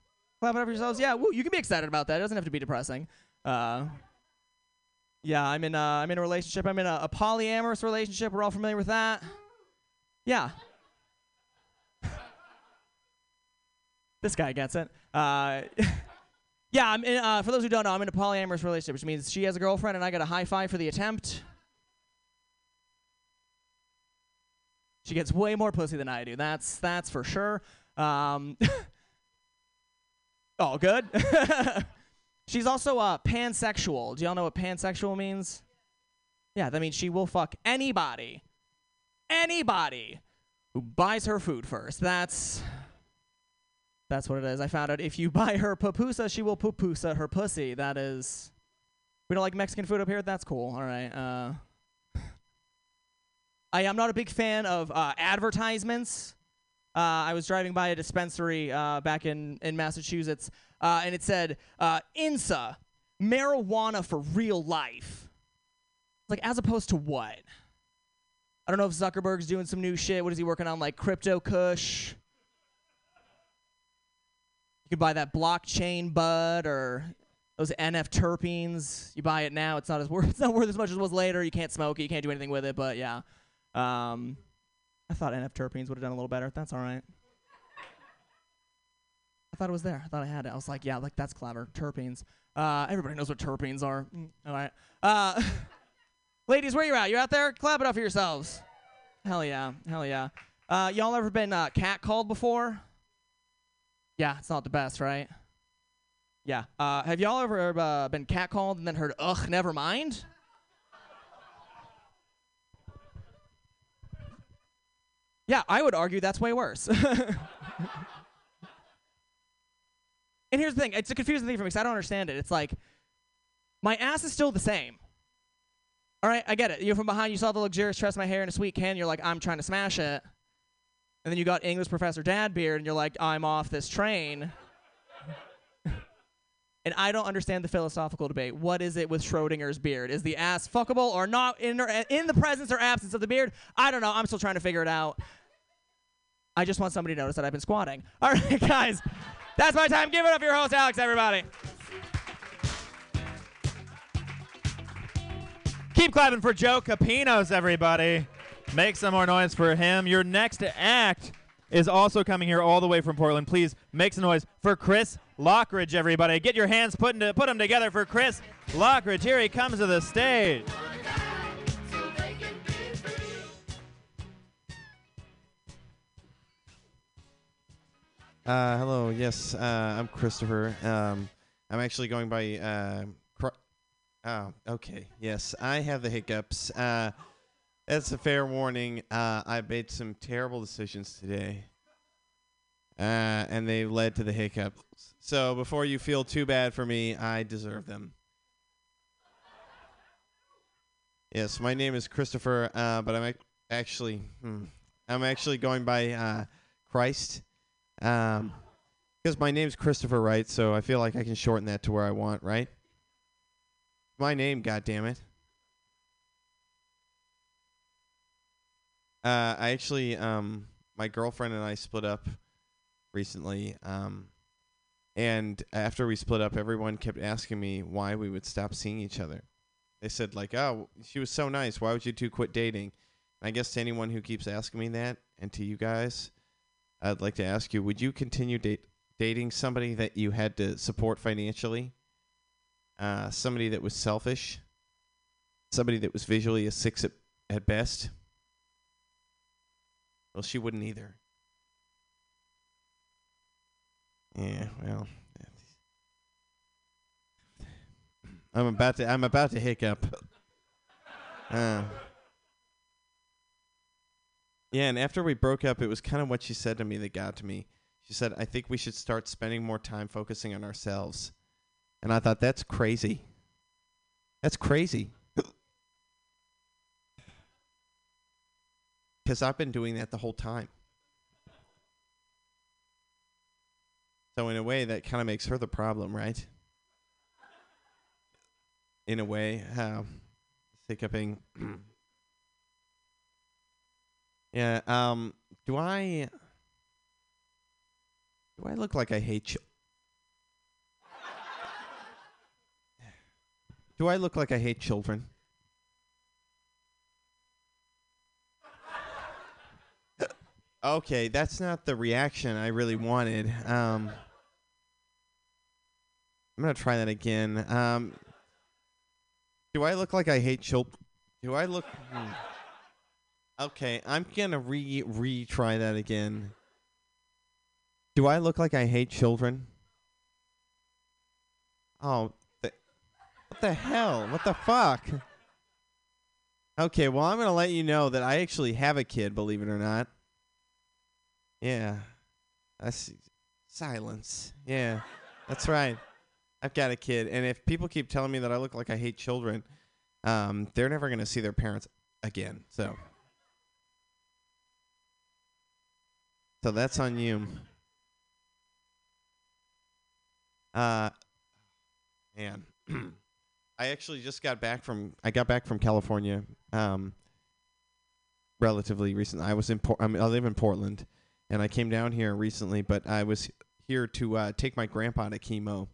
clap it up yourselves. Yeah, woo, you can be excited about that. It doesn't have to be depressing. Uh, yeah, I'm in. Uh, I'm in a relationship. I'm in a, a polyamorous relationship. We're all familiar with that. Yeah. this guy gets it. Uh, yeah, I'm in, uh, for those who don't know, I'm in a polyamorous relationship, which means she has a girlfriend and I got a high five for the attempt. She gets way more pussy than I do. That's that's for sure. Um, oh, good. She's also uh, pansexual. Do y'all know what pansexual means? Yeah, that means she will fuck anybody, anybody who buys her food first. That's that's what it is. I found out if you buy her pupusa, she will pupusa her pussy. That is. We don't like Mexican food up here. That's cool. All right. Uh, I am not a big fan of uh, advertisements. Uh, I was driving by a dispensary uh, back in, in Massachusetts, uh, and it said, uh, INSA, marijuana for real life. Like, as opposed to what? I don't know if Zuckerberg's doing some new shit. What is he working on? Like Crypto Kush? You could buy that blockchain bud or those NF terpenes. You buy it now, it's not as worth. It's not worth as much as it was later. You can't smoke it. You can't do anything with it. But yeah, um, I thought NF terpenes would have done a little better. That's all right. I thought it was there. I thought I had it. I was like, yeah, like that's clever. Terpenes. Uh, everybody knows what terpenes are. Mm, all right. Uh, ladies, where you at? You out there? Clap it up for yourselves. Hell yeah. Hell yeah. Uh, y'all ever been uh, catcalled before? Yeah, it's not the best, right? Yeah. Uh, have y'all ever uh, been catcalled and then heard, ugh, never mind? Yeah, I would argue that's way worse. and here's the thing it's a confusing thing for me because I don't understand it. It's like, my ass is still the same. All right, I get it. You're from behind, you saw the luxurious tress my hair in a sweet can, you're like, I'm trying to smash it. And then you got English professor dad beard, and you're like, I'm off this train. And I don't understand the philosophical debate. What is it with Schrodinger's beard? Is the ass fuckable or not in, or, in the presence or absence of the beard? I don't know. I'm still trying to figure it out. I just want somebody to notice that I've been squatting. All right, guys. That's my time. Give it up for your host, Alex, everybody. Keep clapping for Joe Capinos, everybody. Make some more noise for him. Your next act is also coming here all the way from Portland. Please make some noise for Chris Lockridge, everybody. Get your hands put, into, put them together for Chris Lockridge. Here he comes to the stage. Uh, hello. Yes, uh, I'm Christopher. Um, I'm actually going by. Uh, oh, okay. Yes, I have the hiccups. Uh, that's a fair warning. Uh, I made some terrible decisions today, uh, and they led to the hiccups. So before you feel too bad for me, I deserve them. Yes, my name is Christopher, uh, but I'm ac- actually, hmm, I'm actually going by uh, Christ. Um, because my name's Christopher, right? So I feel like I can shorten that to where I want, right? My name, goddammit. Uh, I actually, um, my girlfriend and I split up recently. Um, and after we split up, everyone kept asking me why we would stop seeing each other. They said like, "Oh, she was so nice. Why would you two quit dating?" And I guess to anyone who keeps asking me that, and to you guys, I'd like to ask you: Would you continue date, dating somebody that you had to support financially? Uh, somebody that was selfish, somebody that was visually a six at, at best. Well, she wouldn't either. Yeah, well, I'm about to I'm about to hiccup. Uh, yeah, and after we broke up, it was kind of what she said to me that got to me. She said, "I think we should start spending more time focusing on ourselves." And I thought that's crazy. That's crazy. Cuz I've been doing that the whole time. So in a way that kind of makes her the problem, right? In a way, how hiccuping. yeah. Um. Do I? Do I look like I hate chil- Do I look like I hate children? Okay, that's not the reaction I really wanted. Um, I'm gonna try that again. Um, do I look like I hate children? Do I look? hmm. Okay, I'm gonna re retry that again. Do I look like I hate children? Oh, th- what the hell? What the fuck? Okay, well, I'm gonna let you know that I actually have a kid. Believe it or not. Yeah, that's silence. Yeah, that's right. I've got a kid, and if people keep telling me that I look like I hate children, um, they're never gonna see their parents again. So, so that's on you. Uh, man, I actually just got back from I got back from California, um, relatively recently. I was in Por- I, mean, I live in Portland, and I came down here recently, but I was here to uh, take my grandpa to chemo.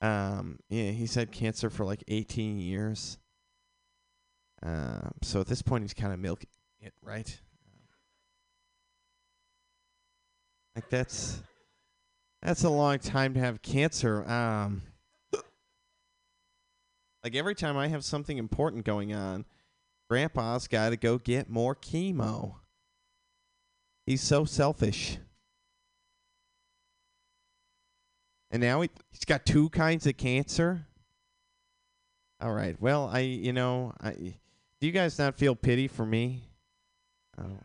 Um, yeah, he's had cancer for like 18 years. Um, so at this point, he's kind of milking it, right? Like that's that's a long time to have cancer. Um, like every time I have something important going on, Grandpa's got to go get more chemo. He's so selfish. And now he, he's got two kinds of cancer. All right. Well, I, you know, I, do you guys not feel pity for me? Oh.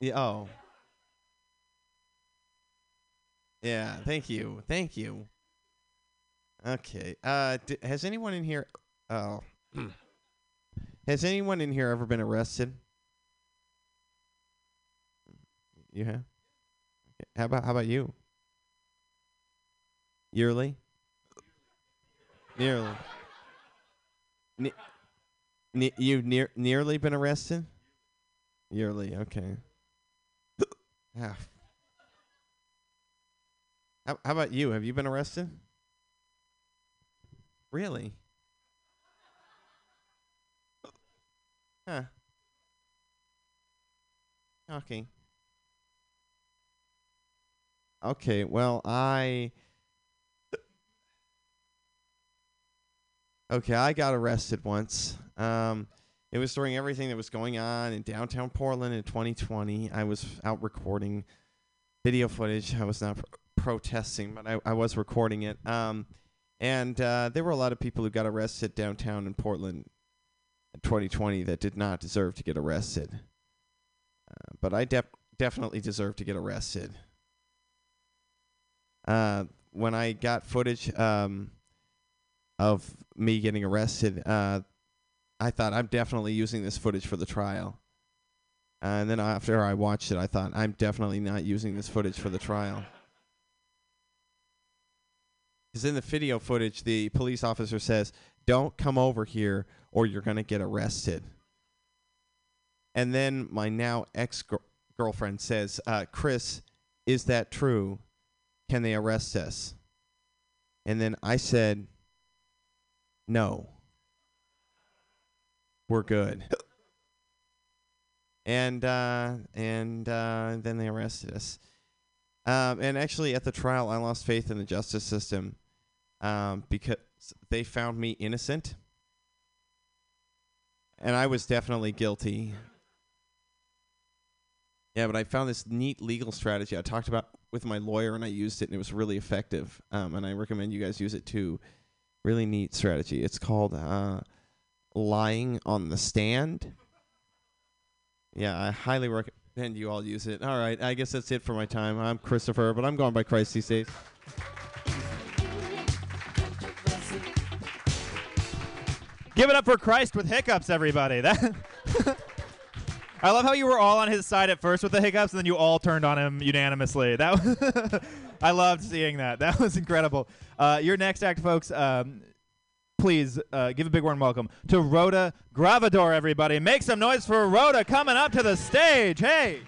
Yeah, oh. Yeah, thank you. Thank you. Okay. Uh d- has anyone in here Oh. has anyone in here ever been arrested? You have? How about how about you? Yearly. Nearly. Ne- ne- you've near nearly been arrested. Yearly, okay. Ah. How, how about you? Have you been arrested? Really? Huh. Okay. Okay, well, I. Okay, I got arrested once. Um, it was during everything that was going on in downtown Portland in 2020. I was out recording video footage. I was not pr- protesting, but I, I was recording it. Um, and uh, there were a lot of people who got arrested downtown in Portland in 2020 that did not deserve to get arrested. Uh, but I def- definitely deserve to get arrested. Uh, when I got footage um, of me getting arrested, uh, I thought I'm definitely using this footage for the trial. and then after I watched it, I thought I'm definitely not using this footage for the trial. Because in the video footage, the police officer says, "Don't come over here, or you're gonna get arrested." And then my now ex girlfriend says, uh, "Chris, is that true? Can they arrest us?" And then I said, "No, we're good." and uh, and uh, then they arrested us. Um, and actually, at the trial, I lost faith in the justice system um, because they found me innocent, and I was definitely guilty. Yeah, but I found this neat legal strategy I talked about with my lawyer, and I used it, and it was really effective. Um, and I recommend you guys use it too. Really neat strategy. It's called uh, lying on the stand. Yeah, I highly recommend you all use it. All right, I guess that's it for my time. I'm Christopher, but I'm going by Christ these days. Give it up for Christ with hiccups, everybody. That I love how you were all on his side at first with the hiccups, and then you all turned on him unanimously. That I loved seeing that. That was incredible. Uh, your next act, folks. Um, please uh, give a big warm welcome to Rhoda Gravador, everybody. Make some noise for Rhoda coming up to the stage. Hey.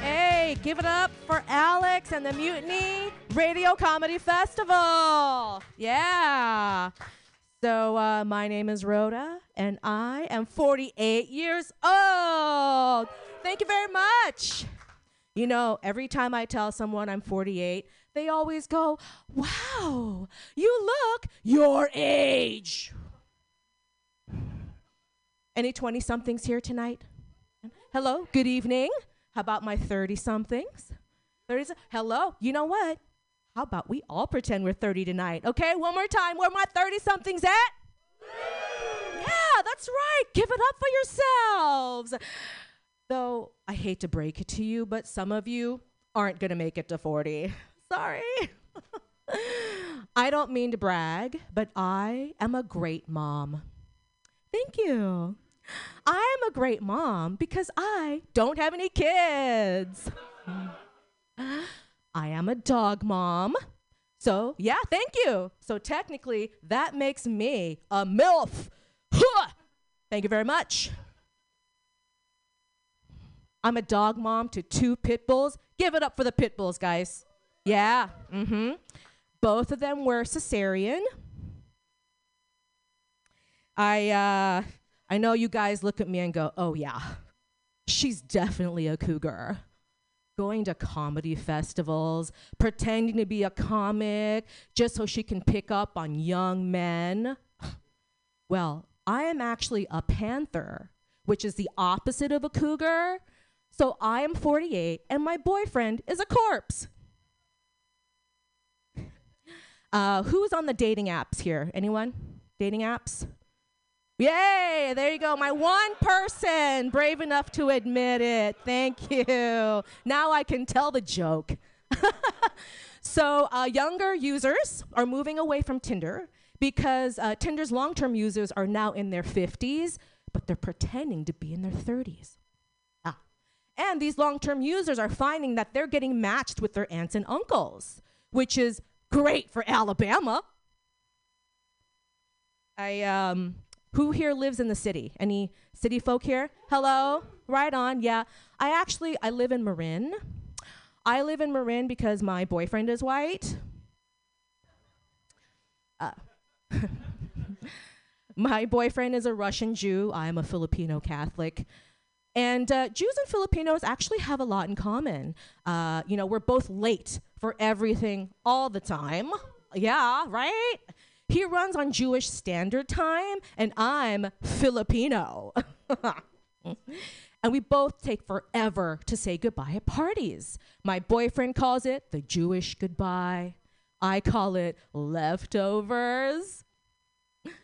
Hey, give it up for Alex and the Mutiny Radio Comedy Festival. Yeah. So, uh, my name is Rhoda, and I am 48 years old. Thank you very much. You know, every time I tell someone I'm 48, they always go, Wow, you look your age. Any 20 somethings here tonight? Hello, good evening. How about my 30 somethings? 30 Hello, you know what? How about we all pretend we're 30 tonight? Okay, one more time. Where my 30 somethings at? Yeah, that's right. Give it up for yourselves. Though I hate to break it to you, but some of you aren't going to make it to 40. Sorry. I don't mean to brag, but I am a great mom. Thank you. I am a great mom because I don't have any kids. I am a dog mom. So, yeah, thank you. So, technically, that makes me a MILF. Huh! Thank you very much. I'm a dog mom to two pit bulls. Give it up for the pit bulls, guys. Yeah, mm hmm. Both of them were cesarean. I, uh, I know you guys look at me and go, oh, yeah, she's definitely a cougar going to comedy festivals, pretending to be a comic just so she can pick up on young men. Well, I am actually a panther, which is the opposite of a cougar. So I am 48 and my boyfriend is a corpse. Uh, who's on the dating apps here? Anyone? Dating apps? Yay! There you go. My one person brave enough to admit it. Thank you. Now I can tell the joke. so, uh, younger users are moving away from Tinder because uh, Tinder's long term users are now in their 50s, but they're pretending to be in their 30s. Ah. And these long term users are finding that they're getting matched with their aunts and uncles, which is great for Alabama. I, um, who here lives in the city? Any city folk here? Hello? Right on, yeah. I actually, I live in Marin. I live in Marin because my boyfriend is white. Uh, my boyfriend is a Russian Jew. I'm a Filipino Catholic. And uh, Jews and Filipinos actually have a lot in common. Uh, you know, we're both late for everything all the time. Yeah, right? He runs on Jewish Standard Time, and I'm Filipino. and we both take forever to say goodbye at parties. My boyfriend calls it the Jewish goodbye. I call it leftovers.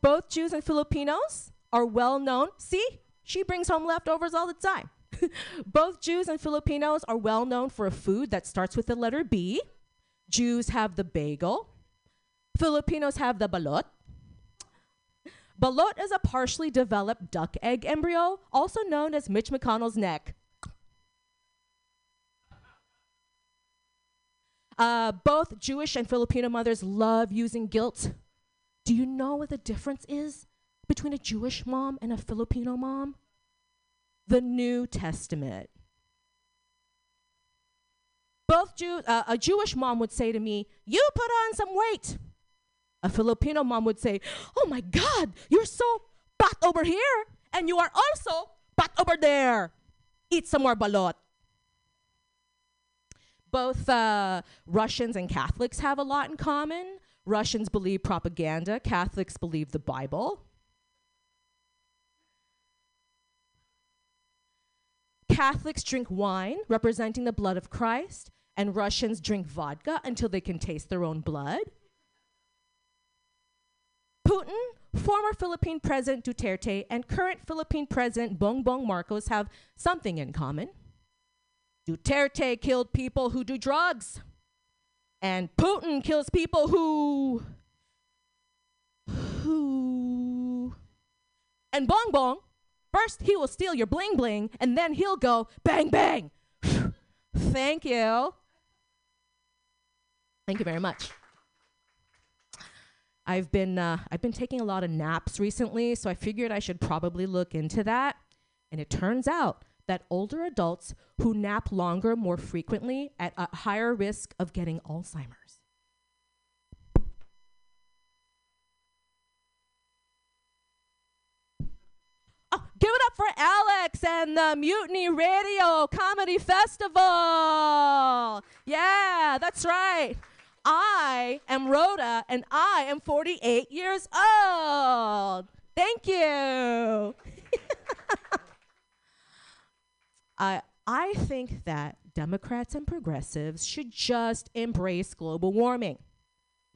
Both Jews and Filipinos are well known. See, she brings home leftovers all the time. Both Jews and Filipinos are well known for a food that starts with the letter B. Jews have the bagel. Filipinos have the balot. Balot is a partially developed duck egg embryo, also known as Mitch McConnell's neck. Uh, both Jewish and Filipino mothers love using guilt. Do you know what the difference is between a Jewish mom and a Filipino mom? The New Testament. Both Jew, uh, a Jewish mom would say to me, "You put on some weight." A Filipino mom would say, "Oh my God, you're so fat over here, and you are also fat over there. Eat some more balot." Both uh, Russians and Catholics have a lot in common. Russians believe propaganda, Catholics believe the Bible. Catholics drink wine representing the blood of Christ, and Russians drink vodka until they can taste their own blood. Putin, former Philippine President Duterte, and current Philippine President Bongbong Marcos have something in common. Duterte killed people who do drugs. And Putin kills people who. who. And Bong Bong, first he will steal your bling bling, and then he'll go bang bang. Thank you. Thank you very much. I've been uh, I've been taking a lot of naps recently, so I figured I should probably look into that. And it turns out that older adults who nap longer more frequently at a higher risk of getting Alzheimer's. Oh, give it up for Alex and the Mutiny Radio Comedy Festival. Yeah, that's right. I am Rhoda and I am 48 years old. Thank you. I I think that Democrats and progressives should just embrace global warming.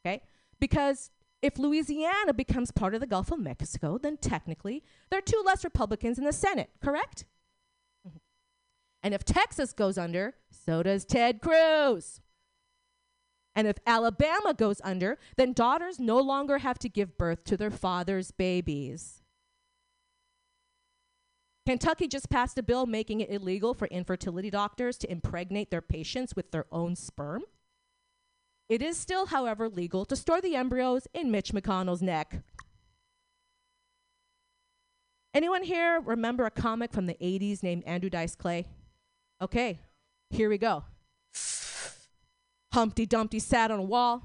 Okay? Because if Louisiana becomes part of the Gulf of Mexico, then technically there are two less Republicans in the Senate, correct? And if Texas goes under, so does Ted Cruz. And if Alabama goes under, then daughters no longer have to give birth to their father's babies. Kentucky just passed a bill making it illegal for infertility doctors to impregnate their patients with their own sperm. It is still, however, legal to store the embryos in Mitch McConnell's neck. Anyone here remember a comic from the 80s named Andrew Dice Clay? Okay, here we go. Humpty Dumpty sat on a wall.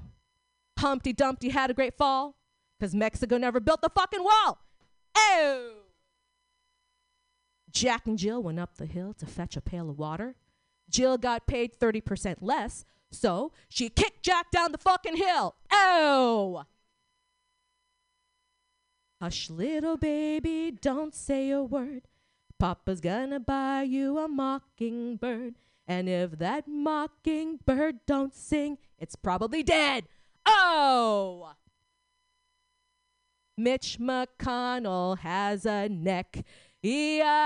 Humpty Dumpty had a great fall because Mexico never built the fucking wall. Oh! Jack and Jill went up the hill to fetch a pail of water. Jill got paid 30% less, so she kicked Jack down the fucking hill. Oh! Hush, little baby, don't say a word. Papa's gonna buy you a mockingbird. And if that mockingbird don't sing, it's probably dead. Oh! Mitch McConnell has a neck. E-I-E-I-O.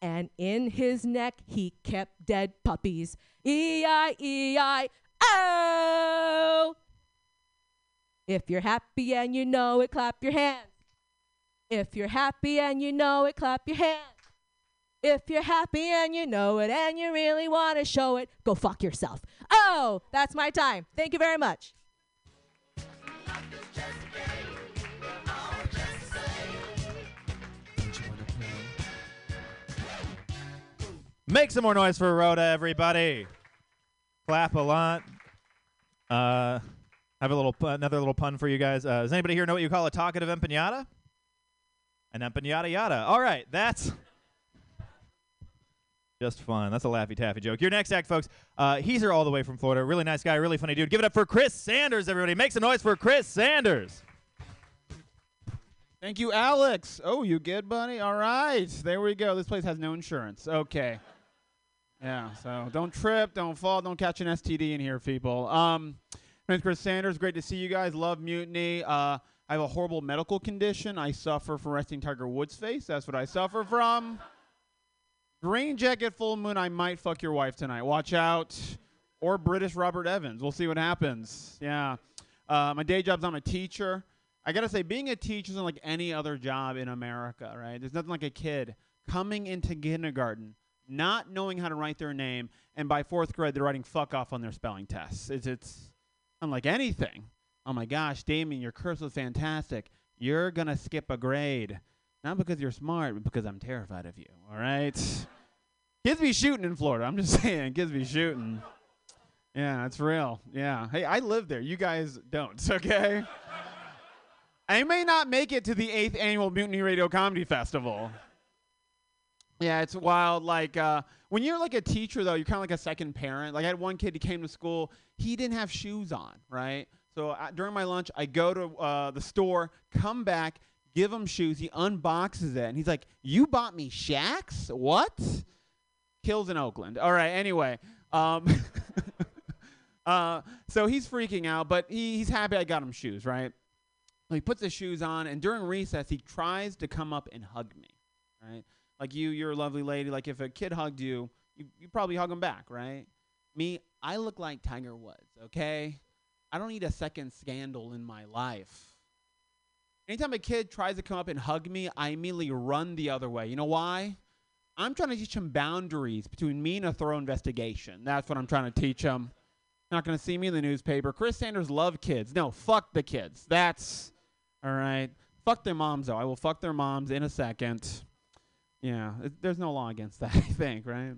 And in his neck he kept dead puppies. E-I-E-I-O. If you're happy and you know it, clap your hands. If you're happy and you know it, clap your hands. If you're happy and you know it and you really want to show it, go fuck yourself. Oh, that's my time. Thank you very much. Make some more noise for Rhoda, everybody. Clap a lot. Uh, have a little another little pun for you guys. Uh, does anybody here know what you call a talkative empanada? An empanada yada. All right, that's just fun. That's a laffy taffy joke. Your next act, folks. Uh, he's here all the way from Florida. Really nice guy, really funny dude. Give it up for Chris Sanders, everybody. Make some noise for Chris Sanders. Thank you, Alex. Oh, you good, buddy? All right. There we go. This place has no insurance. Okay. Yeah, so don't trip, don't fall, don't catch an STD in here, people. Um, my name's Chris Sanders. Great to see you guys. Love Mutiny. Uh, I have a horrible medical condition. I suffer from resting Tiger Woods face. That's what I suffer from. Green jacket, full moon. I might fuck your wife tonight. Watch out. Or British Robert Evans. We'll see what happens. Yeah. Uh, my day job's I'm a teacher. I gotta say, being a teacher isn't like any other job in America, right? There's nothing like a kid coming into kindergarten, not knowing how to write their name, and by fourth grade they're writing "fuck off" on their spelling tests. It's it's unlike anything. Oh my gosh, Damien, your curse was fantastic. You're gonna skip a grade, not because you're smart, but because I'm terrified of you. All right. Kids be shooting in Florida. I'm just saying, kids be shooting. Yeah, it's real. Yeah. Hey, I live there. You guys don't. Okay. I may not make it to the eighth annual Mutiny Radio Comedy Festival. Yeah, it's wild. Like uh, when you're like a teacher, though, you're kind of like a second parent. Like I had one kid, he came to school, he didn't have shoes on, right? So uh, during my lunch, I go to uh, the store, come back, give him shoes. He unboxes it, and he's like, "You bought me Shaqs? What?" Kills in Oakland. All right. Anyway, um, uh, so he's freaking out, but he, he's happy I got him shoes, right? He puts his shoes on, and during recess, he tries to come up and hug me, right? Like you, you're a lovely lady. Like if a kid hugged you, you you probably hug him back, right? Me, I look like Tiger Woods, okay? I don't need a second scandal in my life. Anytime a kid tries to come up and hug me, I immediately run the other way. You know why? I'm trying to teach him boundaries between me and a thorough investigation. That's what I'm trying to teach him. Not going to see me in the newspaper. Chris Sanders love kids. No, fuck the kids. That's all right. Fuck their moms though. I will fuck their moms in a second. Yeah, it, there's no law against that. I think, right?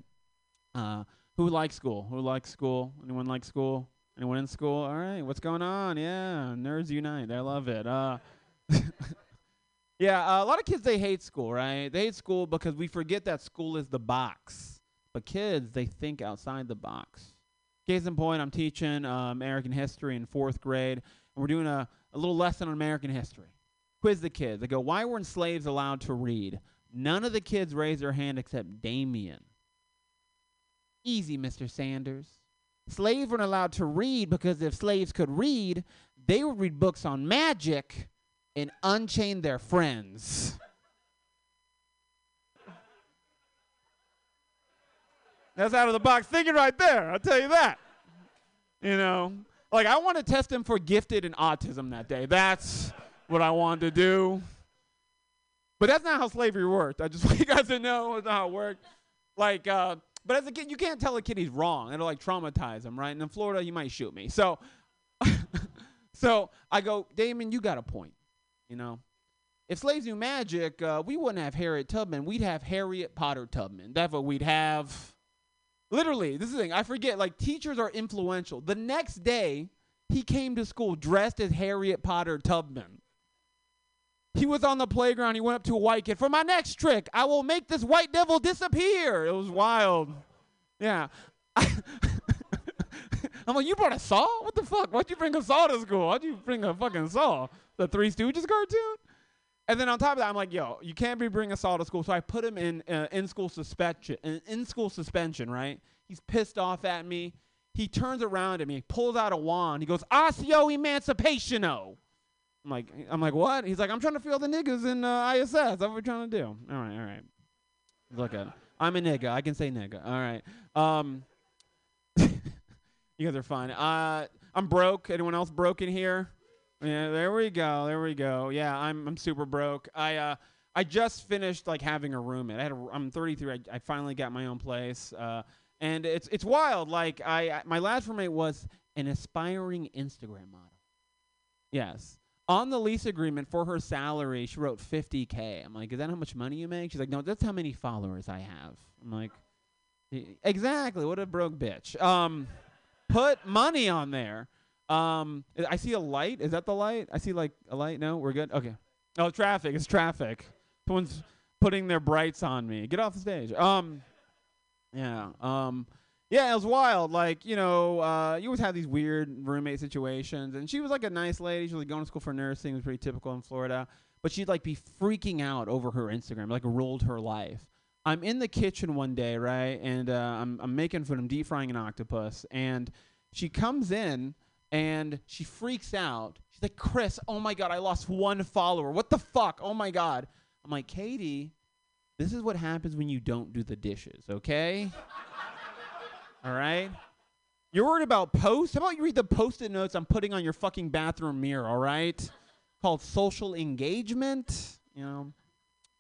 Uh, who likes school? Who likes school? Anyone like school? Anyone in school? All right, what's going on? Yeah, nerds unite. I love it. Uh, yeah, uh, a lot of kids they hate school, right? They hate school because we forget that school is the box. But kids, they think outside the box. Case in point, I'm teaching uh, American history in fourth grade, and we're doing a, a little lesson on American history. Quiz the kids. I go, why weren't slaves allowed to read? None of the kids raised their hand except Damien. Easy, Mr. Sanders. Slaves weren't allowed to read because if slaves could read, they would read books on magic and unchain their friends. That's out of the box thinking right there. I'll tell you that. You know, like I want to test him for gifted and autism that day. That's what I wanted to do. But that's not how slavery worked. I just want you guys to know that's not how it worked. Like, uh, but as a kid, you can't tell a kid he's wrong. It'll like traumatize him, right? And in Florida, he might shoot me. So, so I go, Damon, you got a point. You know, if slaves knew magic, uh, we wouldn't have Harriet Tubman. We'd have Harriet Potter Tubman. That's what we'd have. Literally, this is the thing. I forget. Like teachers are influential. The next day, he came to school dressed as Harriet Potter Tubman. He was on the playground. He went up to a white kid. For my next trick, I will make this white devil disappear. It was wild. Yeah. I'm like, you brought a saw? What the fuck? Why'd you bring a saw to school? Why'd you bring a fucking saw? The Three Stooges cartoon? And then on top of that, I'm like, yo, you can't be bringing saw to school. So I put him in uh, in school suspension. In, school suspension, right? He's pissed off at me. He turns around at me, pulls out a wand. He goes, "Osseo emancipationo." I'm like, I'm like, what? He's like, I'm trying to feel the niggas in uh, ISS. That's what we're trying to do. All right, all right. Look at, I'm a nigga. I can say nigga. All right. Um, you guys are fine. Uh, I'm broke. Anyone else broke in here? Yeah, there we go. There we go. Yeah, I'm I'm super broke. I uh I just finished like having a roommate. I had a, I'm 33. I, I finally got my own place, uh, and it's it's wild. Like I, I my last roommate was an aspiring Instagram model. Yes. On the lease agreement for her salary, she wrote 50k. I'm like, is that how much money you make? She's like, no, that's how many followers I have. I'm like, "E- exactly. What a broke bitch. Um, put money on there. Um, I- see a light. Is that the light? I see like a light. No, we're good. Okay. Oh, traffic. It's traffic. Someone's putting their brights on me. Get off the stage. Um, yeah. Um, yeah, it was wild. Like, you know, uh, you always have these weird roommate situations. And she was like a nice lady. She was like going to school for nursing. It was pretty typical in Florida. But she'd like be freaking out over her Instagram, like ruled her life. I'm in the kitchen one day, right? And uh, I'm, I'm making food. I'm deep frying an octopus. And she comes in and she freaks out. She's like, Chris, oh my God, I lost one follower. What the fuck? Oh my God. I'm like, Katie, this is what happens when you don't do the dishes, okay? All right? You're worried about posts? How about you read the post it notes I'm putting on your fucking bathroom mirror, all right? Called social engagement, you know?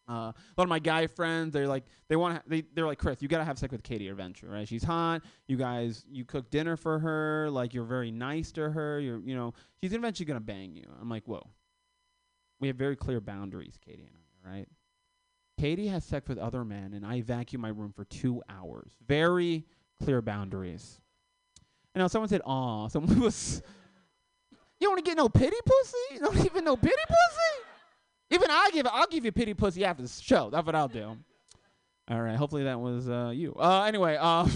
Uh, a lot of my guy friends, they're like, they want, they, they're like, Chris, you gotta have sex with Katie eventually, right? She's hot. You guys, you cook dinner for her. Like, you're very nice to her. You're, you know, she's eventually gonna bang you. I'm like, whoa. We have very clear boundaries, Katie and I, right? Katie has sex with other men, and I vacuum my room for two hours. Very clear boundaries. And now someone said, "Aw," someone was. You don't want to get no pity pussy? You don't even know pity pussy? Even I give. I'll give you pity pussy after the show. That's what I'll do. All right. Hopefully that was uh, you. Uh, anyway, um,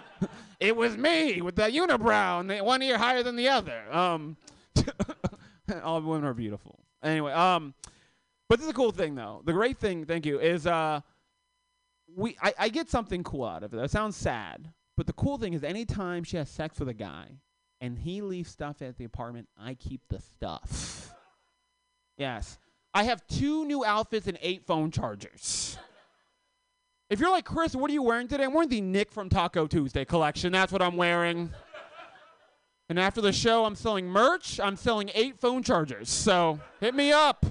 it was me with that unibrow and the one ear higher than the other. Um, all women are beautiful. Anyway, um, but this is a cool thing though. The great thing, thank you, is uh, we I, I get something cool out of it. That sounds sad, but the cool thing is anytime she has sex with a guy and he leaves stuff at the apartment, I keep the stuff. yes. I have two new outfits and eight phone chargers. If you're like, Chris, what are you wearing today? I'm wearing the Nick from Taco Tuesday collection. That's what I'm wearing. And after the show, I'm selling merch. I'm selling eight phone chargers. So hit me up.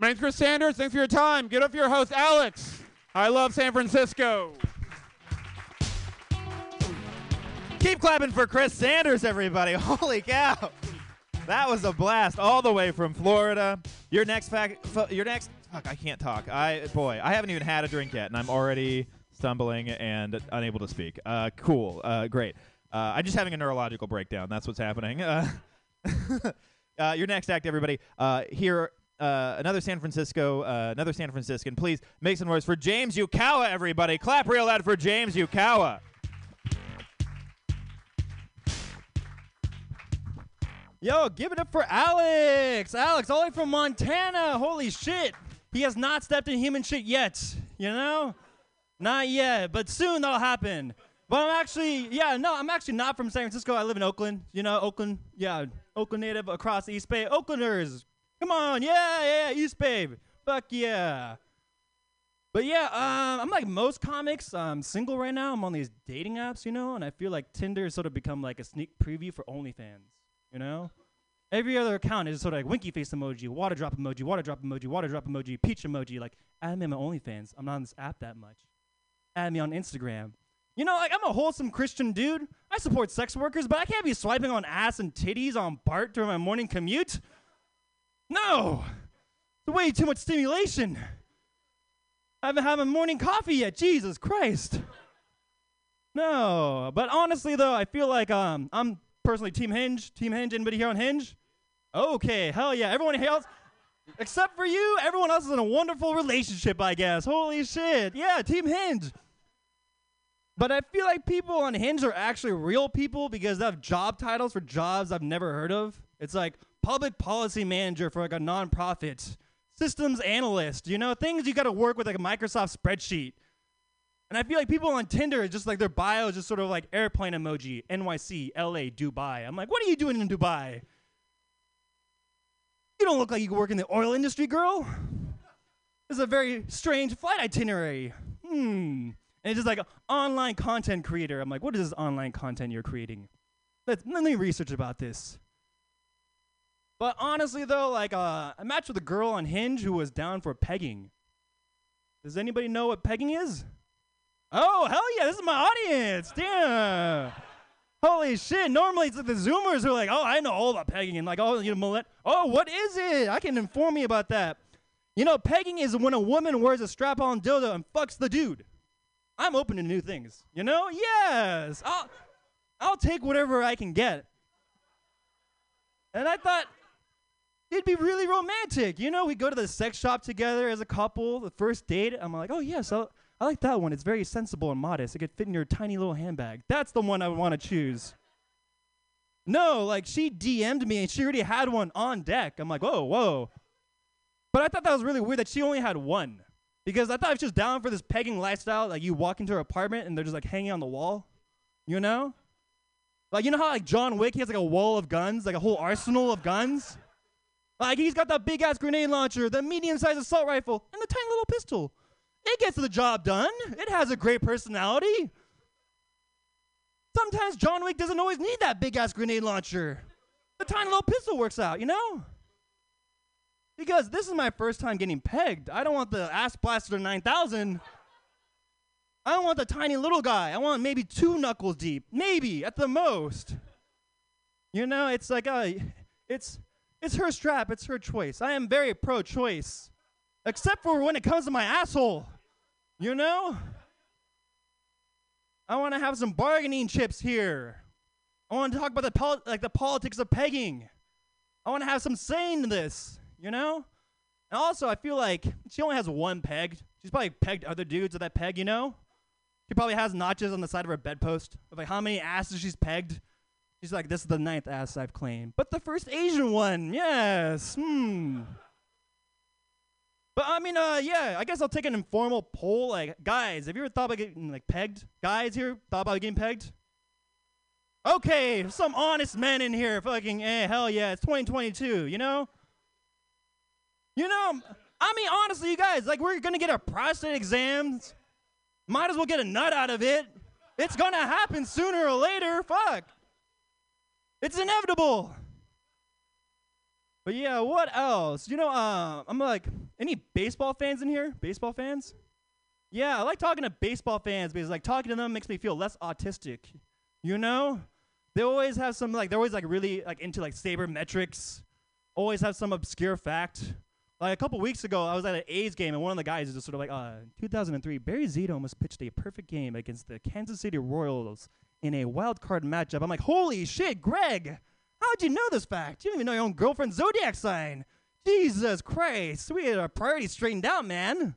My name's Chris Sanders. Thanks for your time. Get up your host, Alex. I love San Francisco. Keep clapping for Chris Sanders, everybody. Holy cow. That was a blast all the way from Florida. Your next fact, your next, fuck, I can't talk. I, boy, I haven't even had a drink yet, and I'm already stumbling and unable to speak. Uh, cool. Uh, great. Uh, I'm just having a neurological breakdown. That's what's happening. Uh, uh, your next act, everybody. Uh, here, another San Francisco, another San Franciscan. Please make some noise for James Yukawa, everybody. Clap real loud for James Yukawa. Yo, give it up for Alex. Alex, all the way from Montana. Holy shit. He has not stepped in human shit yet. You know? Not yet, but soon that'll happen. But I'm actually, yeah, no, I'm actually not from San Francisco. I live in Oakland. You know, Oakland, yeah, Oakland native across the East Bay. Oaklanders, come on, yeah, yeah, East Bay. Fuck yeah. But yeah, um, I'm like most comics. I'm single right now. I'm on these dating apps, you know, and I feel like Tinder has sort of become like a sneak preview for OnlyFans. You know, every other account is sort of like winky face emoji, water drop emoji, water drop emoji, water drop emoji, peach emoji. Like, add me on my OnlyFans. I'm not on this app that much. Add me on Instagram. You know, like I'm a wholesome Christian dude. I support sex workers, but I can't be swiping on ass and titties on BART during my morning commute. No, it's way too much stimulation. I haven't had my morning coffee yet. Jesus Christ. No, but honestly though, I feel like um I'm personally Team Hinge. Team Hinge. Anybody here on Hinge? Okay, hell yeah. Everyone else, except for you, everyone else is in a wonderful relationship, I guess. Holy shit. Yeah, Team Hinge. But I feel like people on Hinge are actually real people because they have job titles for jobs I've never heard of. It's like public policy manager for like a nonprofit, systems analyst, you know, things you got to work with like a Microsoft spreadsheet. And I feel like people on Tinder, just like their bio is just sort of like airplane emoji, NYC, LA, Dubai. I'm like, what are you doing in Dubai? You don't look like you work in the oil industry, girl. This is a very strange flight itinerary. Hmm. And it's just like online content creator. I'm like, what is this online content you're creating? Let's, let me research about this. But honestly, though, like, uh, I matched with a girl on Hinge who was down for pegging. Does anybody know what pegging is? Oh, hell yeah, this is my audience. Damn. Holy shit. Normally it's like the Zoomers who are like, oh, I know all about pegging. And like, oh, you know, oh, what is it? I can inform you about that. You know, pegging is when a woman wears a strap on dildo and fucks the dude. I'm open to new things. You know? Yes. I'll, I'll take whatever I can get. And I thought it'd be really romantic. You know, we go to the sex shop together as a couple, the first date. I'm like, oh, yes, I'll, I like that one. It's very sensible and modest. It could fit in your tiny little handbag. That's the one I would want to choose. No, like she DM'd me and she already had one on deck. I'm like, whoa, whoa. But I thought that was really weird that she only had one. Because I thought if she was down for this pegging lifestyle, like you walk into her apartment and they're just like hanging on the wall. You know? Like you know how like John Wick he has like a wall of guns, like a whole arsenal of guns? Like he's got that big ass grenade launcher, the medium sized assault rifle, and the tiny little pistol. It gets the job done. It has a great personality. Sometimes John Wick doesn't always need that big ass grenade launcher. The tiny little pistol works out, you know? Because this is my first time getting pegged. I don't want the ass blaster 9000. I don't want the tiny little guy. I want maybe two knuckles deep, maybe at the most. You know, it's like uh, it's it's her strap, it's her choice. I am very pro-choice, except for when it comes to my asshole. You know, I want to have some bargaining chips here. I want to talk about the like the politics of pegging. I want to have some say in this. You know, and also I feel like she only has one peg. She's probably pegged other dudes with that peg. You know. She probably has notches on the side of her bedpost of like how many asses she's pegged. She's like, this is the ninth ass I've claimed. But the first Asian one, yes. Hmm. But I mean, uh, yeah, I guess I'll take an informal poll. Like, guys, have you ever thought about getting like pegged? Guys here thought about getting pegged? Okay, some honest men in here. Fucking, eh, hell yeah, it's 2022, you know? You know, I mean, honestly, you guys, like, we're gonna get our prostate exams. Might as well get a nut out of it. It's gonna happen sooner or later. Fuck. It's inevitable. But yeah, what else? You know, uh, I'm like, any baseball fans in here? Baseball fans? Yeah, I like talking to baseball fans because like talking to them makes me feel less autistic. You know? They always have some like they're always like really like into like sabermetrics. Always have some obscure fact. Like a couple weeks ago, I was at an A's game, and one of the guys is just sort of like, uh, 2003, Barry Zito almost pitched a perfect game against the Kansas City Royals in a wild card matchup. I'm like, holy shit, Greg, how'd you know this fact? You don't even know your own girlfriend's zodiac sign. Jesus Christ, we had our priorities straightened out, man.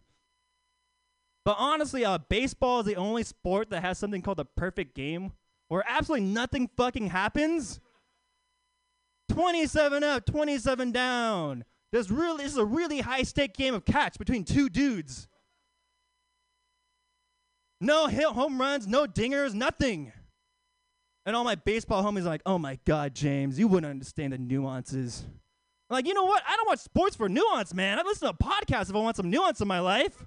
But honestly, uh, baseball is the only sport that has something called the perfect game, where absolutely nothing fucking happens. 27 up, 27 down. There's really this is a really high stake game of catch between two dudes. No hit home runs, no dingers, nothing. And all my baseball homies are like, oh my god, James, you wouldn't understand the nuances. I'm like, you know what? I don't watch sports for nuance, man. I listen to podcasts if I want some nuance in my life.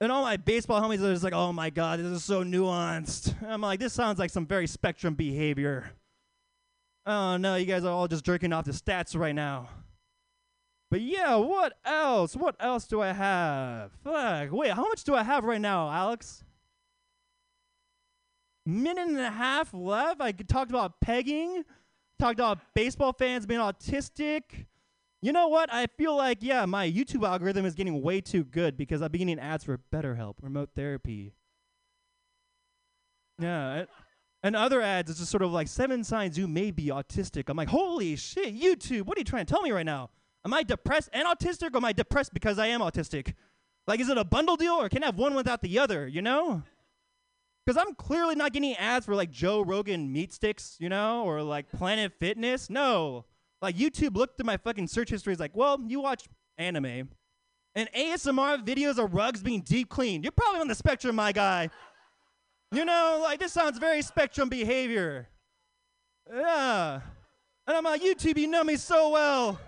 And all my baseball homies are just like, oh my god, this is so nuanced. I'm like, this sounds like some very spectrum behavior. Oh no, you guys are all just jerking off the stats right now. But yeah, what else? What else do I have? Fuck. Wait, how much do I have right now, Alex? Minute and a half left. I talked about pegging, talked about baseball fans being autistic. You know what? I feel like, yeah, my YouTube algorithm is getting way too good because I've been getting ads for BetterHelp, remote therapy. Yeah. it- and other ads, it's just sort of like seven signs you may be autistic. I'm like, holy shit, YouTube, what are you trying to tell me right now? Am I depressed and autistic, or am I depressed because I am autistic? Like, is it a bundle deal, or can I have one without the other, you know? Because I'm clearly not getting ads for like Joe Rogan meat sticks, you know, or like Planet Fitness. No. Like, YouTube looked at my fucking search history, It's like, well, you watch anime. And ASMR videos of rugs being deep cleaned. You're probably on the spectrum, my guy. You know, like this sounds very spectrum behavior. Yeah. And I'm like, YouTube, you know me so well.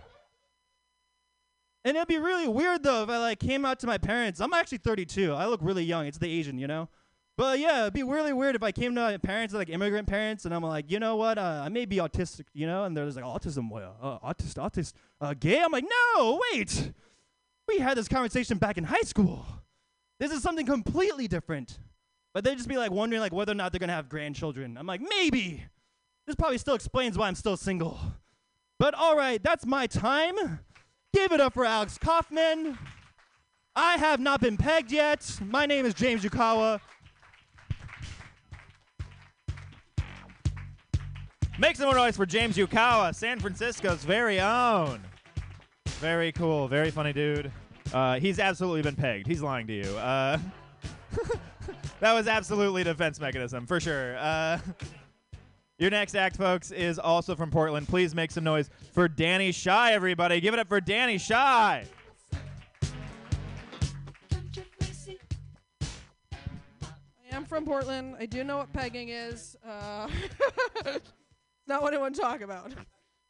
And it'd be really weird though if I like came out to my parents. I'm actually 32. I look really young. It's the Asian, you know. But yeah, it'd be really weird if I came to my parents, like immigrant parents, and I'm like, you know what? Uh, I may be autistic, you know. And they're just like, autism? Uh, autist, autist, uh, gay. I'm like, no, wait. We had this conversation back in high school. This is something completely different. But they'd just be like wondering like whether or not they're gonna have grandchildren. I'm like, maybe. This probably still explains why I'm still single. But all right, that's my time. Give it up for Alex Kaufman. I have not been pegged yet. My name is James Yukawa. Make some more noise for James Yukawa, San Francisco's very own. Very cool, very funny dude. Uh, he's absolutely been pegged. He's lying to you. Uh, that was absolutely defense mechanism for sure. Uh, your next act, folks, is also from Portland. Please make some noise for Danny Shy, everybody. Give it up for Danny Shy. I am from Portland. I do know what pegging is. Uh, not what I want to talk about. it's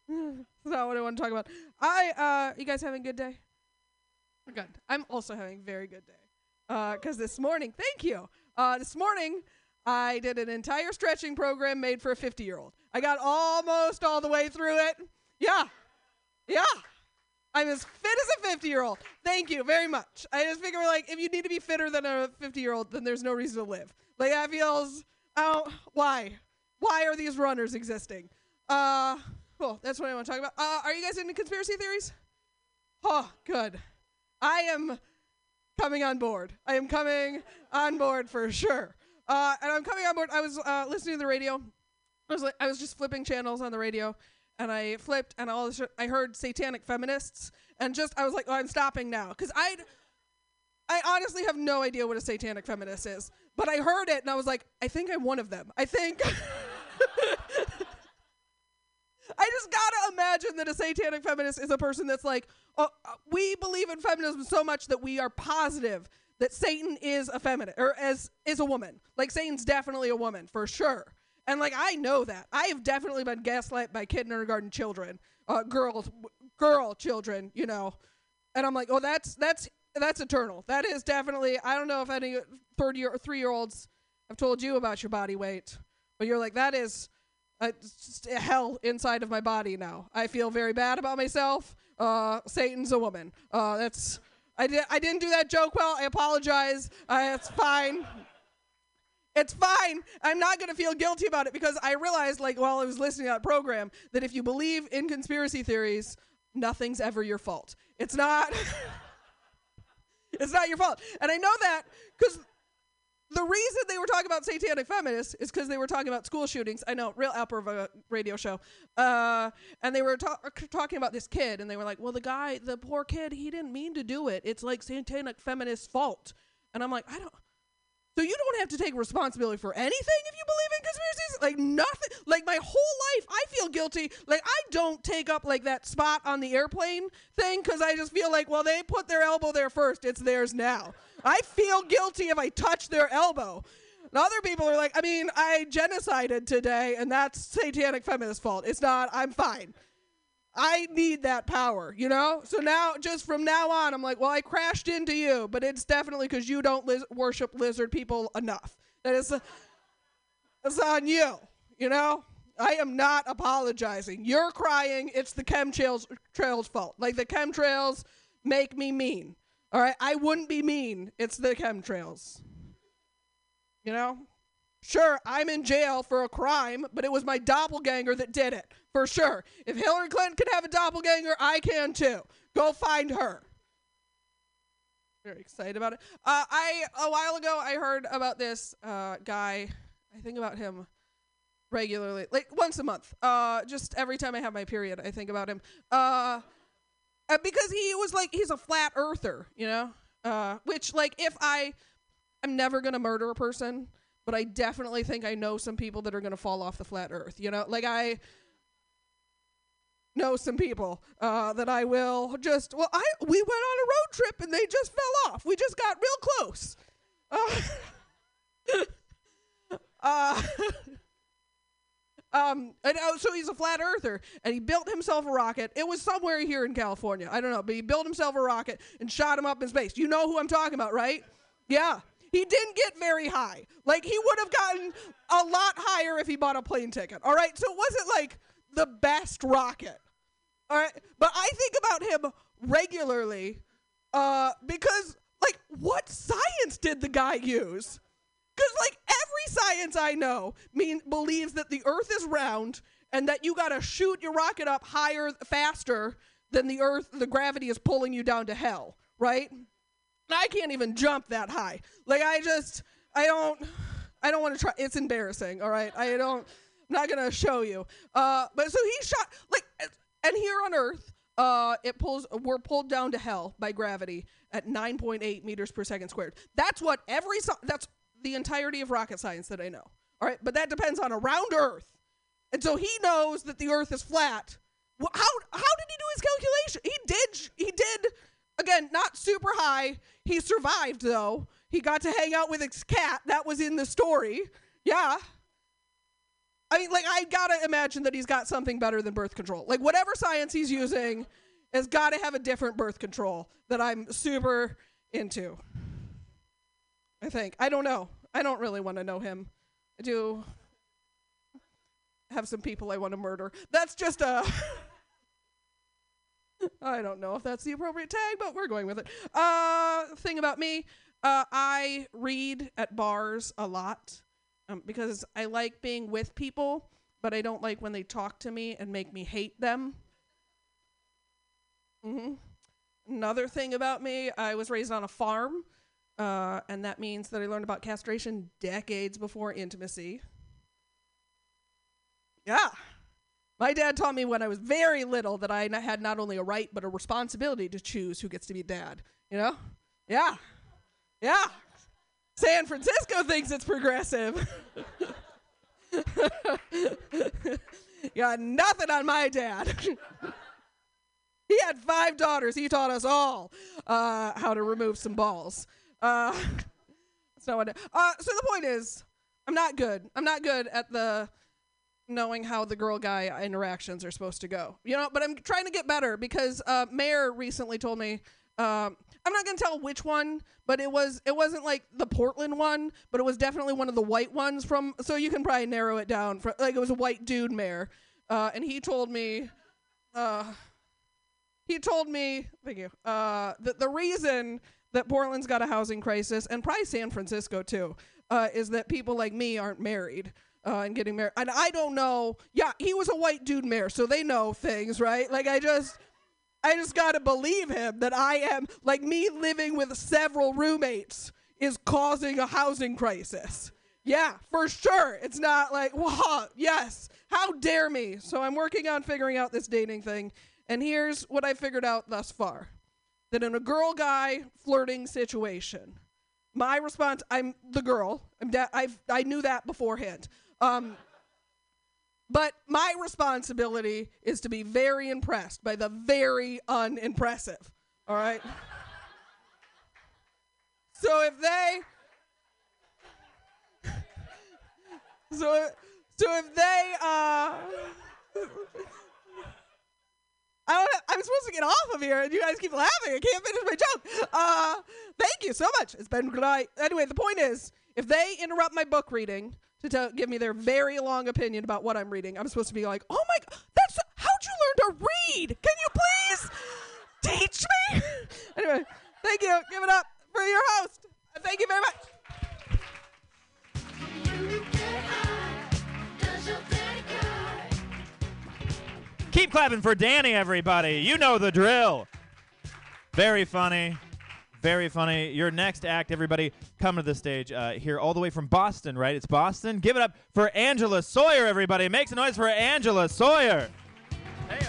not what I want to talk about. I, uh, you guys having a good day? Good. I'm also having a very good day. Uh, Because this morning, thank you. Uh, this morning, I did an entire stretching program made for a 50 year old. I got almost all the way through it. Yeah. Yeah. I'm as fit as a 50 year old. Thank you very much. I just figure, like, if you need to be fitter than a 50 year old, then there's no reason to live. Like, that feels, oh, why? Why are these runners existing? Uh, cool. That's what I want to talk about. Uh, are you guys into conspiracy theories? Oh, good. I am coming on board. I am coming on board for sure. Uh, and I'm coming on board. I was uh, listening to the radio. I was like, I was just flipping channels on the radio, and I flipped, and all this, I heard satanic feminists, and just I was like, oh, I'm stopping now, because I, I honestly have no idea what a satanic feminist is, but I heard it, and I was like, I think I'm one of them. I think. I just gotta imagine that a satanic feminist is a person that's like, oh, uh, we believe in feminism so much that we are positive that Satan is a feminine or as is a woman. Like Satan's definitely a woman for sure. And like I know that I have definitely been gaslit by kindergarten children, uh, girls, girl children, you know. And I'm like, oh, that's that's that's eternal. That is definitely. I don't know if any third year or three year olds have told you about your body weight, but you're like that is uh, it's just a hell inside of my body now. I feel very bad about myself. Uh, Satan's a woman. Uh, that's I did I didn't do that joke well. I apologize. Uh, it's fine. It's fine. I'm not going to feel guilty about it because I realized, like, while I was listening to that program, that if you believe in conspiracy theories, nothing's ever your fault. It's not. it's not your fault. And I know that because the reason they were talking about satanic feminists is because they were talking about school shootings. I know, real upper of a radio show. Uh, and they were ta- talking about this kid, and they were like, well, the guy, the poor kid, he didn't mean to do it. It's like satanic feminists' fault. And I'm like, I don't. So you don't have to take responsibility for anything if you believe in conspiracies? Like nothing. Like my whole life, I feel guilty. Like I don't take up like that spot on the airplane thing because I just feel like, well, they put their elbow there first. It's theirs now. I feel guilty if I touch their elbow. And other people are like, I mean, I genocided today, and that's satanic feminist fault. It's not. I'm fine. I need that power, you know? So now, just from now on, I'm like, well, I crashed into you, but it's definitely because you don't liz- worship lizard people enough. That is, it's on you, you know? I am not apologizing. You're crying. It's the chemtrails trails fault. Like the chemtrails make me mean. All right, I wouldn't be mean. It's the chemtrails. You know? Sure, I'm in jail for a crime, but it was my doppelganger that did it, for sure. If Hillary Clinton can have a doppelganger, I can too. Go find her. Very excited about it. Uh, I a while ago I heard about this uh, guy. I think about him regularly, like once a month. Uh, just every time I have my period, I think about him. Uh, because he was like he's a flat earther, you know. Uh, which like if I, I'm never gonna murder a person, but I definitely think I know some people that are gonna fall off the flat earth. You know, like I know some people uh, that I will just. Well, I we went on a road trip and they just fell off. We just got real close. Uh, uh, um, and oh, so he's a flat earther, and he built himself a rocket. It was somewhere here in California, I don't know, but he built himself a rocket and shot him up in space. You know who I'm talking about, right? Yeah. He didn't get very high. Like he would have gotten a lot higher if he bought a plane ticket. All right, so it wasn't like the best rocket. All right, but I think about him regularly Uh, because like, what science did the guy use? Because like every science I know mean believes that the Earth is round and that you gotta shoot your rocket up higher, faster than the Earth. The gravity is pulling you down to hell, right? I can't even jump that high. Like I just, I don't, I don't want to try. It's embarrassing. All right, I don't. I'm not gonna show you. Uh, but so he shot like, and here on Earth, uh, it pulls. We're pulled down to hell by gravity at 9.8 meters per second squared. That's what every. That's the entirety of rocket science that I know. All right, but that depends on around Earth, and so he knows that the Earth is flat. Wh- How how did he do his calculation? He did. He did. Again, not super high. He survived though. He got to hang out with his cat. That was in the story. Yeah. I mean, like, I gotta imagine that he's got something better than birth control. Like, whatever science he's using has got to have a different birth control that I'm super into. I think. I don't know. I don't really want to know him. I do have some people I want to murder. That's just a. I don't know if that's the appropriate tag, but we're going with it. Uh, thing about me, uh, I read at bars a lot um, because I like being with people, but I don't like when they talk to me and make me hate them. Mm-hmm. Another thing about me, I was raised on a farm, uh, and that means that I learned about castration decades before intimacy. Yeah. My dad taught me when I was very little that I had not only a right but a responsibility to choose who gets to be dad. You know? Yeah. Yeah. San Francisco thinks it's progressive. Got nothing on my dad. he had five daughters. He taught us all uh, how to remove some balls. Uh, that's not what. Uh, so the point is, I'm not good. I'm not good at the knowing how the girl guy interactions are supposed to go. You know, but I'm trying to get better because uh, Mayor recently told me. Um, I'm not gonna tell which one, but it was it wasn't like the Portland one, but it was definitely one of the white ones from. So you can probably narrow it down. For, like it was a white dude mayor, uh, and he told me. Uh, he told me, thank you, uh, that the reason that Portland's got a housing crisis, and probably San Francisco too, uh, is that people like me aren't married uh, and getting married. And I don't know. Yeah, he was a white dude mayor, so they know things, right? Like I just. I just gotta believe him that I am like me living with several roommates is causing a housing crisis. Yeah, for sure. It's not like, wow, yes, how dare me? So I'm working on figuring out this dating thing. And here's what I figured out thus far that in a girl guy flirting situation, my response I'm the girl. I'm da- I've, I knew that beforehand. Um, but my responsibility is to be very impressed by the very unimpressive. All right? So if they So so if they uh I I'm supposed to get off of here, and you guys keep laughing. I can't finish my joke. Uh, thank you so much. It's been great. Anyway, the point is, if they interrupt my book reading to give me their very long opinion about what I'm reading, I'm supposed to be like, "Oh my, that's how'd you learn to read? Can you please teach me?" anyway, thank you. Give it up for your host. Thank you very much. Keep clapping for Danny, everybody. You know the drill. Very funny. Very funny. Your next act, everybody, come to the stage uh, here all the way from Boston, right? It's Boston. Give it up for Angela Sawyer, everybody. Make some noise for Angela Sawyer. Hey,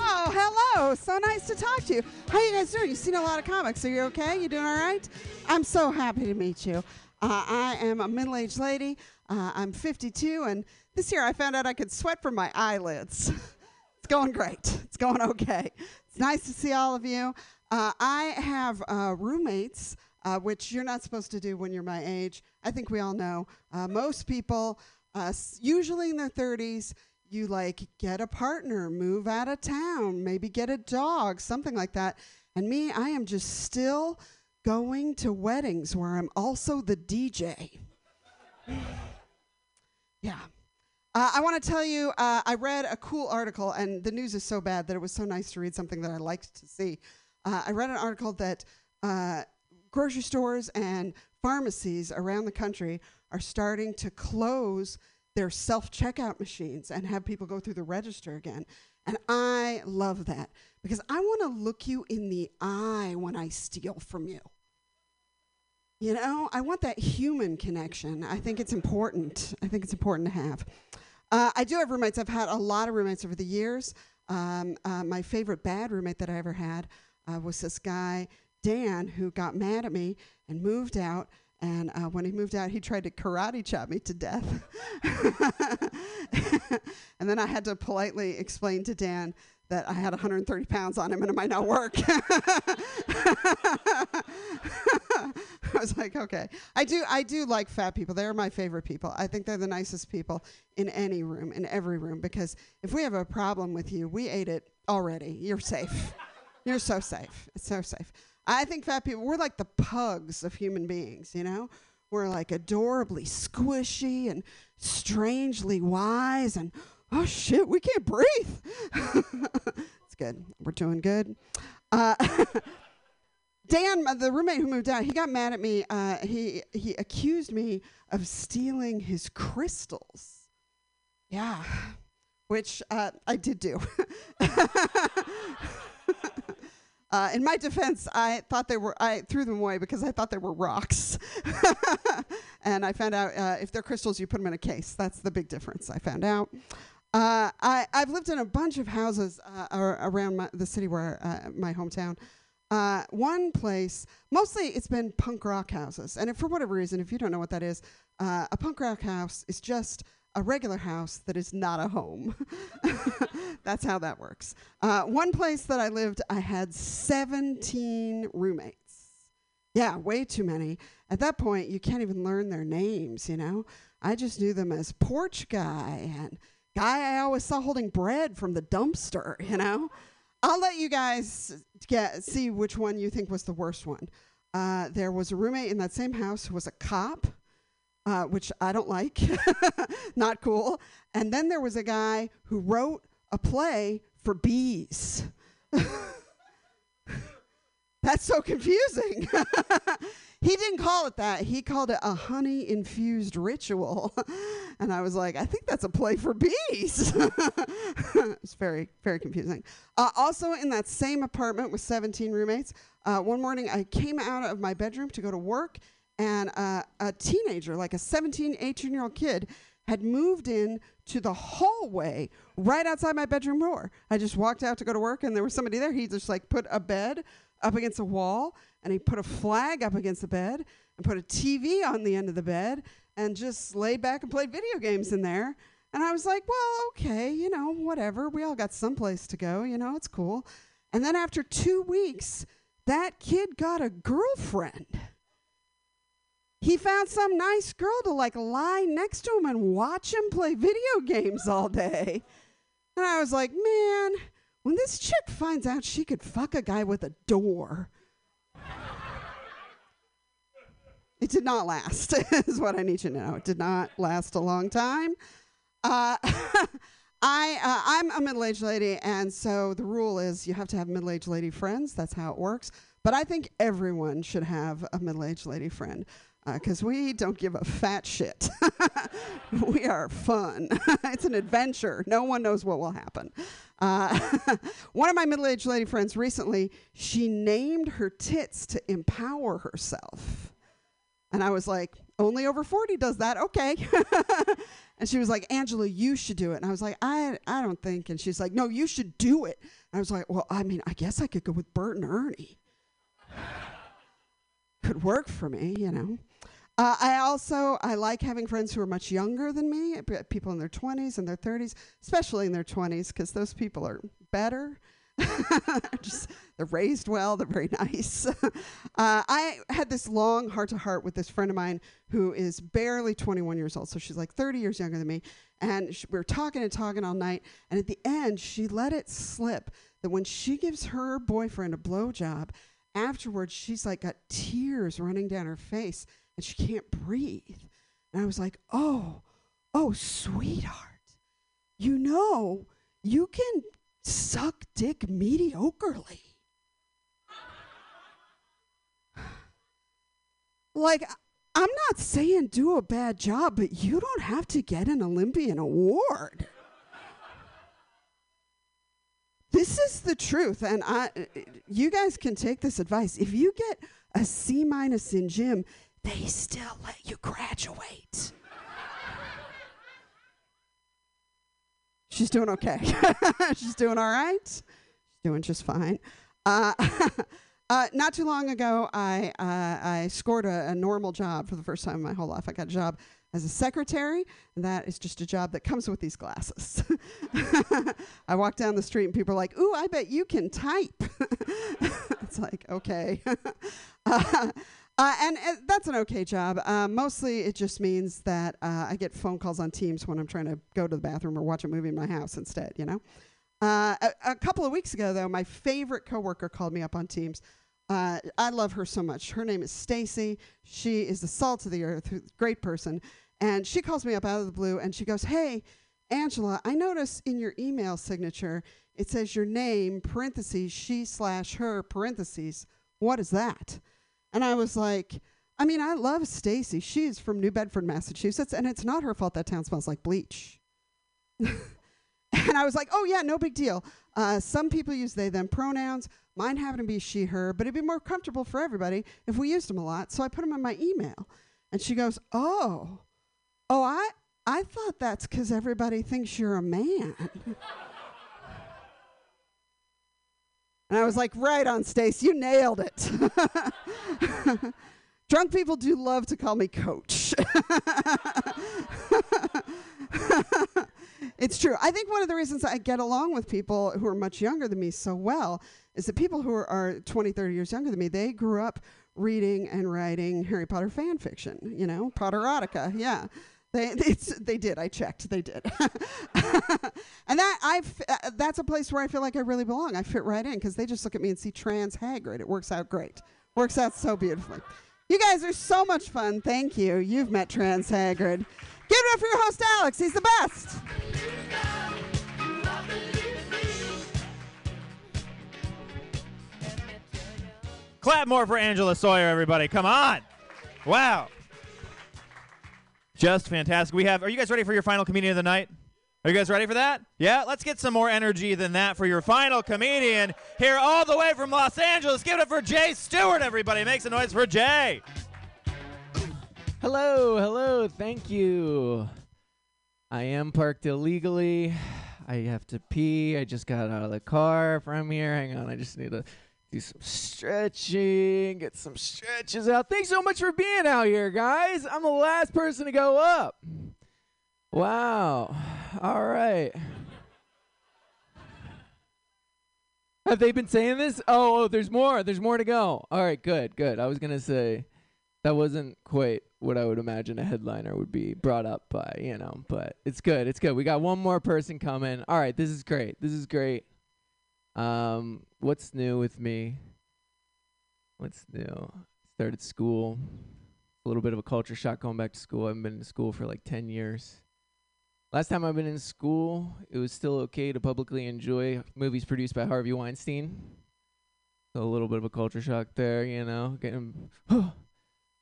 Oh, hello. So nice to talk to you. How you guys doing? You've seen a lot of comics. Are you okay? You doing all right? I'm so happy to meet you. Uh, I am a middle-aged lady. Uh, I'm 52, and this year I found out I could sweat from my eyelids. it's going great. It's going okay. It's nice to see all of you. Uh, I have uh, roommates, uh, which you're not supposed to do when you're my age. I think we all know. Uh, most people, uh, usually in their 30s, you like get a partner, move out of town, maybe get a dog, something like that. And me, I am just still going to weddings where I'm also the DJ. yeah. Uh, I want to tell you, uh, I read a cool article, and the news is so bad that it was so nice to read something that I liked to see. Uh, I read an article that uh, grocery stores and pharmacies around the country are starting to close their self checkout machines and have people go through the register again. And I love that because I want to look you in the eye when I steal from you. You know, I want that human connection. I think it's important. I think it's important to have. Uh, I do have roommates. I've had a lot of roommates over the years. Um, uh, my favorite bad roommate that I ever had uh, was this guy, Dan, who got mad at me and moved out. And uh, when he moved out, he tried to karate chop me to death. and then I had to politely explain to Dan that I had 130 pounds on him and it might not work. I was like, okay. I do I do like fat people. They're my favorite people. I think they're the nicest people in any room, in every room because if we have a problem with you, we ate it already. You're safe. You're so safe. It's so safe. I think fat people we're like the pugs of human beings, you know? We're like adorably squishy and strangely wise and oh shit, we can't breathe. it's good. We're doing good. Uh, Dan, the roommate who moved out, he got mad at me. Uh, he he accused me of stealing his crystals. Yeah, which uh, I did do. Uh, in my defense, I thought they were. I threw them away because I thought they were rocks, and I found out uh, if they're crystals, you put them in a case. That's the big difference. I found out. Uh, I I've lived in a bunch of houses uh, around my, the city where uh, my hometown. Uh, one place, mostly it's been punk rock houses, and for whatever reason, if you don't know what that is, uh, a punk rock house is just a regular house that is not a home. That's how that works. One place that I lived, I had 17 roommates. Yeah, way too many. At that point, you can't even learn their names, you know? I just knew them as porch guy and guy I always saw holding bread from the dumpster, you know? I'll let you guys get see which one you think was the worst one. Uh, there was a roommate in that same house who was a cop, uh, which I don't like, not cool. And then there was a guy who wrote a play for bees. That's so confusing. he didn't call it that. He called it a honey infused ritual. and I was like, I think that's a play for bees. it's very, very confusing. Uh, also, in that same apartment with 17 roommates, uh, one morning I came out of my bedroom to go to work, and uh, a teenager, like a 17, 18 year old kid, had moved in to the hallway right outside my bedroom door. I just walked out to go to work, and there was somebody there. He just like put a bed up against a wall, and he put a flag up against the bed, and put a TV on the end of the bed, and just laid back and played video games in there. And I was like, well, okay, you know, whatever. We all got someplace to go, you know, it's cool. And then after two weeks, that kid got a girlfriend. He found some nice girl to like lie next to him and watch him play video games all day. And I was like, man, when this chick finds out she could fuck a guy with a door, it did not last, is what I need you to know. It did not last a long time. Uh, I, uh, I'm a middle aged lady, and so the rule is you have to have middle aged lady friends. That's how it works. But I think everyone should have a middle aged lady friend because we don't give a fat shit. we are fun. it's an adventure. No one knows what will happen. Uh, one of my middle aged lady friends recently, she named her tits to empower herself. And I was like, only over 40 does that. Okay. and she was like, Angela, you should do it. And I was like, I, I don't think. And she's like, no, you should do it. And I was like, well, I mean, I guess I could go with Bert and Ernie. Could work for me, you know. Uh, I also I like having friends who are much younger than me, people in their 20s and their 30s, especially in their 20s, because those people are better. Just they're raised well. They're very nice. uh, I had this long heart to heart with this friend of mine who is barely 21 years old, so she's like 30 years younger than me. And sh- we were talking and talking all night, and at the end, she let it slip that when she gives her boyfriend a blowjob, afterwards, she's like got tears running down her face and she can't breathe. And I was like, oh, oh, sweetheart, you know, you can suck dick mediocrely. like, I'm not saying do a bad job, but you don't have to get an Olympian award. This is the truth, and I, you guys can take this advice. If you get a C minus in gym, they still let you graduate. She's doing okay. She's doing all right. She's doing just fine. Uh, uh, not too long ago, I uh, I scored a, a normal job for the first time in my whole life. I got a job as a secretary, and that is just a job that comes with these glasses. I walk down the street and people are like, "Ooh, I bet you can type." it's like, okay. uh, uh, and uh, that's an okay job. Uh, mostly, it just means that uh, I get phone calls on Teams when I'm trying to go to the bathroom or watch a movie in my house instead. You know. Uh, a, a couple of weeks ago, though, my favorite coworker called me up on Teams. Uh, I love her so much. Her name is Stacy. She is the salt of the earth, great person. And she calls me up out of the blue and she goes, Hey, Angela, I notice in your email signature it says your name, parentheses, she slash her, parentheses. What is that? And I was like, I mean, I love Stacy. She's from New Bedford, Massachusetts, and it's not her fault that town smells like bleach. and I was like, oh, yeah, no big deal. Uh, some people use they, them pronouns. Mine happen to be she, her, but it'd be more comfortable for everybody if we used them a lot. So I put them in my email. And she goes, oh, oh, I, I thought that's because everybody thinks you're a man. and I was like, right on, Stace, you nailed it. Drunk people do love to call me coach. it's true. I think one of the reasons I get along with people who are much younger than me so well is that people who are, are 20, 30 years younger than me, they grew up reading and writing Harry Potter fan fiction, you know, Potterotica. Yeah. They, it's, they did. I checked. They did. and that I uh, that's a place where I feel like I really belong. I fit right in because they just look at me and see trans Hagrid. It works out great. Works out so beautifully. You guys are so much fun. Thank you. You've met trans Hagrid. Give it up for your host, Alex. He's the best. Clap more for Angela Sawyer, everybody. Come on. Wow. Just fantastic. We have, are you guys ready for your final comedian of the night? Are you guys ready for that? Yeah, let's get some more energy than that for your final comedian here all the way from Los Angeles. Give it up for Jay Stewart, everybody. Make some noise for Jay. Hello, hello, thank you. I am parked illegally. I have to pee. I just got out of the car from here. Hang on, I just need to do some stretching, get some stretches out. Thanks so much for being out here, guys. I'm the last person to go up. Wow. All right. Have they been saying this? Oh, oh, there's more. There's more to go. All right, good, good. I was going to say that wasn't quite what I would imagine a headliner would be brought up by, you know, but it's good. It's good. We got one more person coming. All right, this is great. This is great. Um, what's new with me? What's new? Started school. A little bit of a culture shock going back to school. I haven't been in school for like 10 years. Last time I've been in school, it was still okay to publicly enjoy movies produced by Harvey Weinstein. So a little bit of a culture shock there, you know, getting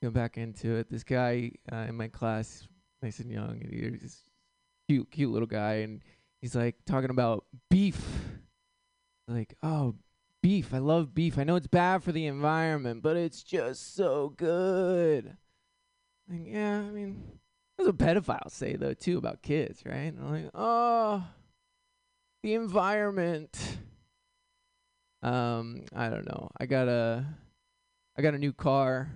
getting back into it. This guy uh, in my class, nice and young, and he's cute, cute little guy, and he's like talking about beef. Like, oh, beef. I love beef. I know it's bad for the environment, but it's just so good. Like, yeah, I mean, that's what pedophiles say though too about kids, right? And I'm like, oh, the environment. Um, I don't know. I got a, I got a new car.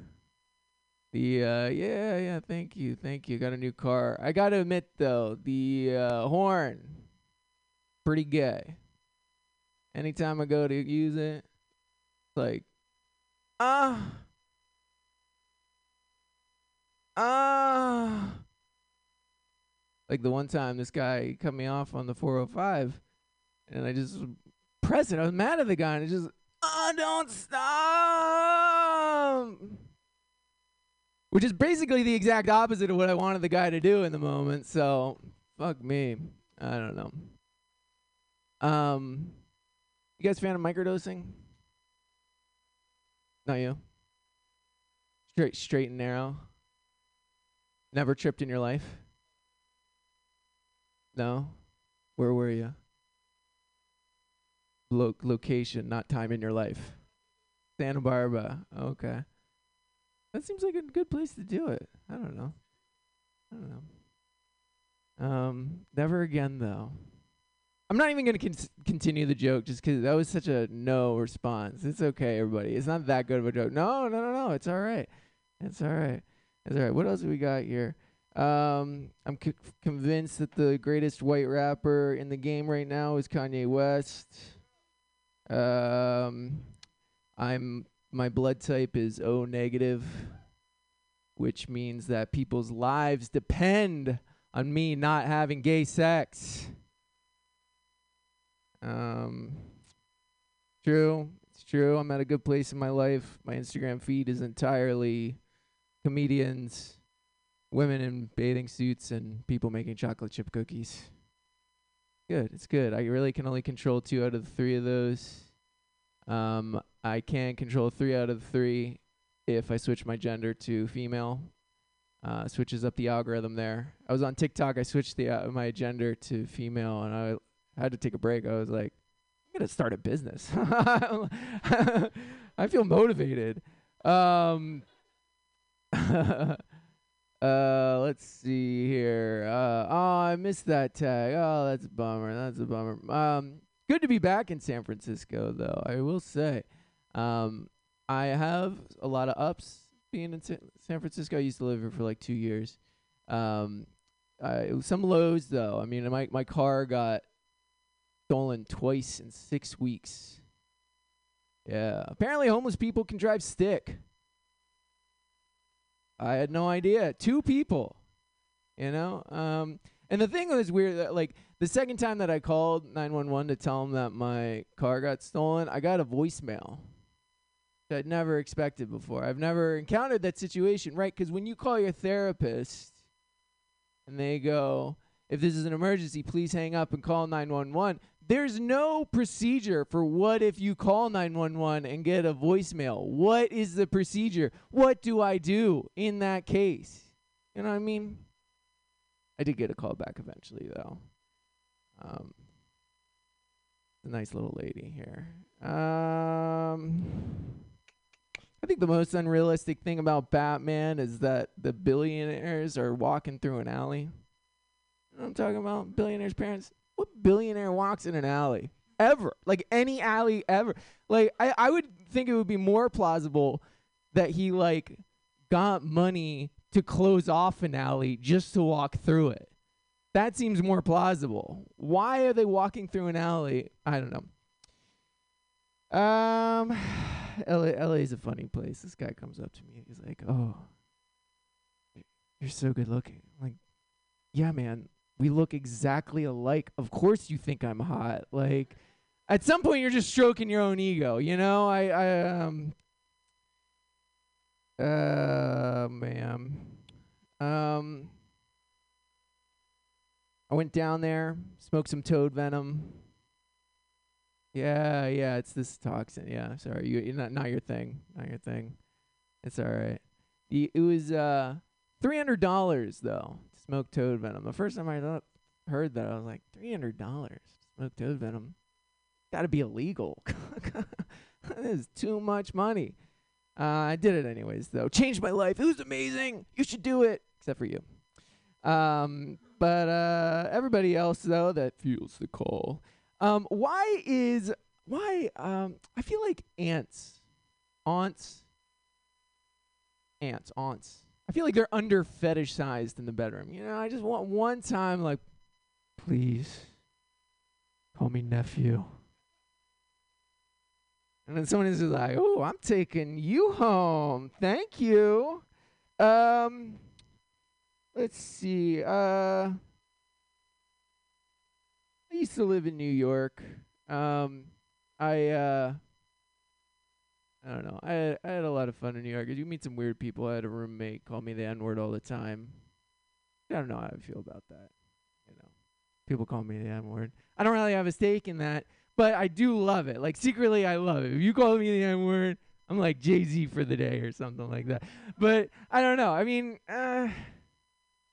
The uh, yeah, yeah. Thank you, thank you. Got a new car. I gotta admit though, the uh, horn, pretty gay. Anytime I go to use it, it's like, ah, ah. Like the one time this guy cut me off on the 405, and I just pressed it. I was mad at the guy, and it just, oh, don't stop. Which is basically the exact opposite of what I wanted the guy to do in the moment. So, fuck me. I don't know. Um, you guys fan of microdosing? Not you. Straight, straight and narrow. Never tripped in your life? No. Where were you? Lo- location, not time in your life. Santa Barbara. Okay. That seems like a good place to do it. I don't know. I don't know. Um, never again though. I'm not even gonna con- continue the joke just 'cause that was such a no response. It's okay, everybody. It's not that good of a joke. No, no, no, no. It's all right. It's all right. It's all right. What else have we got here? Um, I'm c- convinced that the greatest white rapper in the game right now is Kanye West. Um, I'm my blood type is O negative, which means that people's lives depend on me not having gay sex. Um, true, it's true. I'm at a good place in my life. My Instagram feed is entirely comedians, women in bathing suits, and people making chocolate chip cookies. Good, it's good. I really can only control two out of the three of those. Um, I can control three out of the three if I switch my gender to female. Uh, switches up the algorithm there. I was on TikTok. I switched the uh, my gender to female, and I had to take a break. I was like, I'm gonna start a business. I feel motivated. Um, uh, let's see here. Uh, oh, I missed that tag. Oh, that's a bummer. That's a bummer. Um, good to be back in San Francisco, though. I will say, um, I have a lot of ups being in Sa- San Francisco. I used to live here for like two years. Um, I, some lows though. I mean, my my car got stolen twice in six weeks. Yeah, apparently homeless people can drive stick. I had no idea. Two people, you know. Um, and the thing was weird, that like the second time that I called 911 to tell them that my car got stolen, I got a voicemail that I'd never expected before. I've never encountered that situation, right? Because when you call your therapist and they go, if this is an emergency, please hang up and call 911. There's no procedure for what if you call 911 and get a voicemail. What is the procedure? What do I do in that case? You know what I mean? I did get a call back eventually, though. Um, a nice little lady here. Um, I think the most unrealistic thing about Batman is that the billionaires are walking through an alley. I'm talking about? Billionaires' parents. What billionaire walks in an alley? Ever. Like any alley ever. Like I, I would think it would be more plausible that he like got money to close off an alley just to walk through it. That seems more plausible. Why are they walking through an alley? I don't know. Um, LA, is a funny place. This guy comes up to me. He's like, "Oh, you're so good looking." I'm like, yeah, man, we look exactly alike. Of course, you think I'm hot. Like, at some point, you're just stroking your own ego. You know, I, I, um, uh, man, um, I went down there, smoked some toad venom. Yeah, yeah, it's this toxin. Yeah, sorry, you you- not not your thing, not your thing. It's all right. It was uh three hundred dollars though. to Smoke toad venom. The first time I heard that, I was like, three hundred dollars smoke toad venom. Got to be illegal. this is too much money. Uh, I did it anyways though. Changed my life. It was amazing. You should do it, except for you. Um, but uh, everybody else though that feels the call. Um, why is why? Um, I feel like ants, aunts, ants, aunts. I feel like they're under fetishized in the bedroom. You know, I just want one time, like, please call me nephew. And then someone is like, "Oh, I'm taking you home. Thank you." Um, let's see. Uh, I used to live in New York. Um, I uh, I don't know. I had, I had a lot of fun in New York. You meet some weird people. I had a roommate call me the N word all the time. I don't know how I feel about that. You know, people call me the N word. I don't really have a stake in that, but I do love it. Like secretly, I love it. If you call me the N word, I'm like Jay Z for the day or something like that. But I don't know. I mean, uh,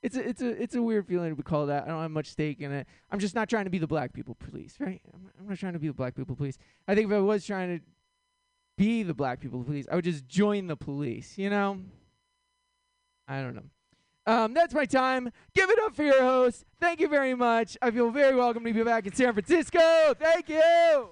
it's a it's a it's a weird feeling to be called that. I don't have much stake in it. I'm just not trying to be the black people police, right? I'm not, I'm not trying to be the black people police. I think if I was trying to be the black people police, I would just join the police. You know? I don't know. Um, that's my time. Give it up for your host. Thank you very much. I feel very welcome to be back in San Francisco. Thank you.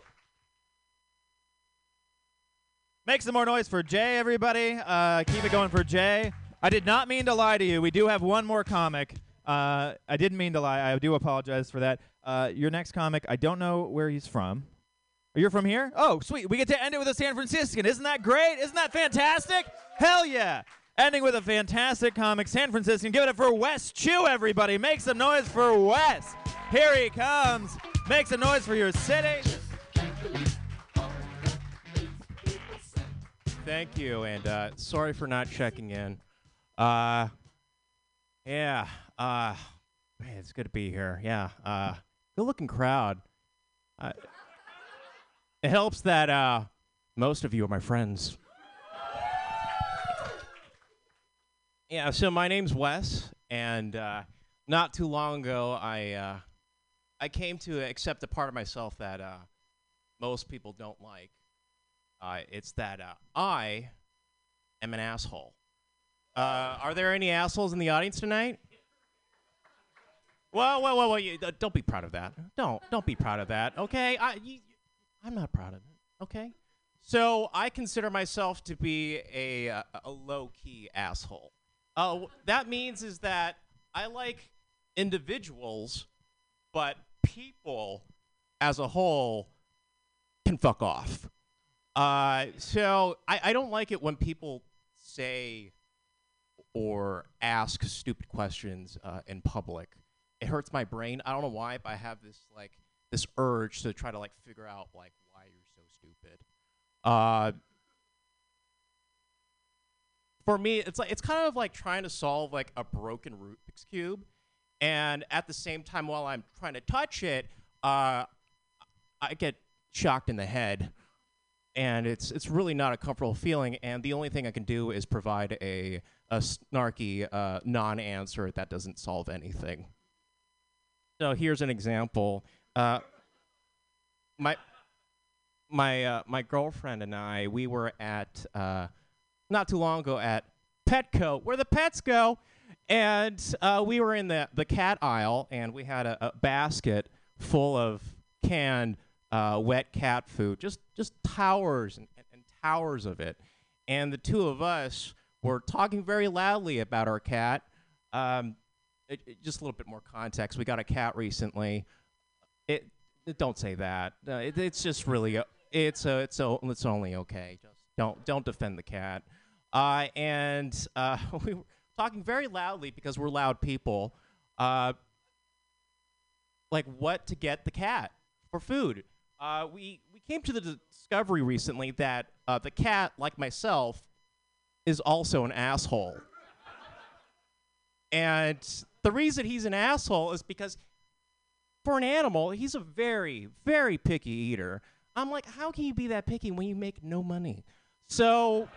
Make some more noise for Jay, everybody. Uh, keep it going for Jay. I did not mean to lie to you. We do have one more comic. Uh, I didn't mean to lie. I do apologize for that. Uh, your next comic, I don't know where he's from. You're from here? Oh, sweet. We get to end it with a San Franciscan. Isn't that great? Isn't that fantastic? Hell yeah. Ending with a fantastic comic, San Franciscan. Give it up for Wes Chew, everybody. Make some noise for Wes. Here he comes. Make some noise for your city. Thank you, and uh, sorry for not checking in. Uh, yeah, uh, man, it's good to be here. Yeah, uh, good-looking crowd. Uh, it helps that uh, most of you are my friends. Yeah, so my name's Wes, and uh, not too long ago, I uh, I came to accept a part of myself that uh, most people don't like. Uh, it's that uh, I am an asshole. Uh, are there any assholes in the audience tonight? Well, well, well, well you, uh, don't be proud of that. Don't, don't be proud of that. Okay, I, you, I'm not proud of it. Okay, so I consider myself to be a a, a low key asshole. Uh, that means is that I like individuals, but people as a whole can fuck off. Uh, so I, I don't like it when people say or ask stupid questions uh, in public. It hurts my brain. I don't know why, but I have this like this urge to try to like figure out like why you're so stupid. Uh, for me, it's like it's kind of like trying to solve like a broken Rubik's cube, and at the same time, while I'm trying to touch it, uh, I get shocked in the head and it's it's really not a comfortable feeling. And the only thing I can do is provide a a snarky uh, non-answer that doesn't solve anything. So here's an example. Uh, my my uh, my girlfriend and I we were at uh, not too long ago at Petco where the pets go, and uh, we were in the the cat aisle and we had a, a basket full of canned uh, wet cat food, just just towers and, and, and towers of it. And the two of us were talking very loudly about our cat. Um, it, it- just a little bit more context. We got a cat recently. It, it- don't say that. Uh, it, it's just really uh, it's uh, it's o- it's only okay. Just don't don't defend the cat. Uh, and uh, we were talking very loudly because we're loud people. Uh, like what to get the cat for food. Uh, we we came to the discovery recently that the cat, like myself, is also an asshole. and the reason he's an asshole is because for an animal, he's a very, very picky eater. I'm like, how can you be that picky when you make no money? So,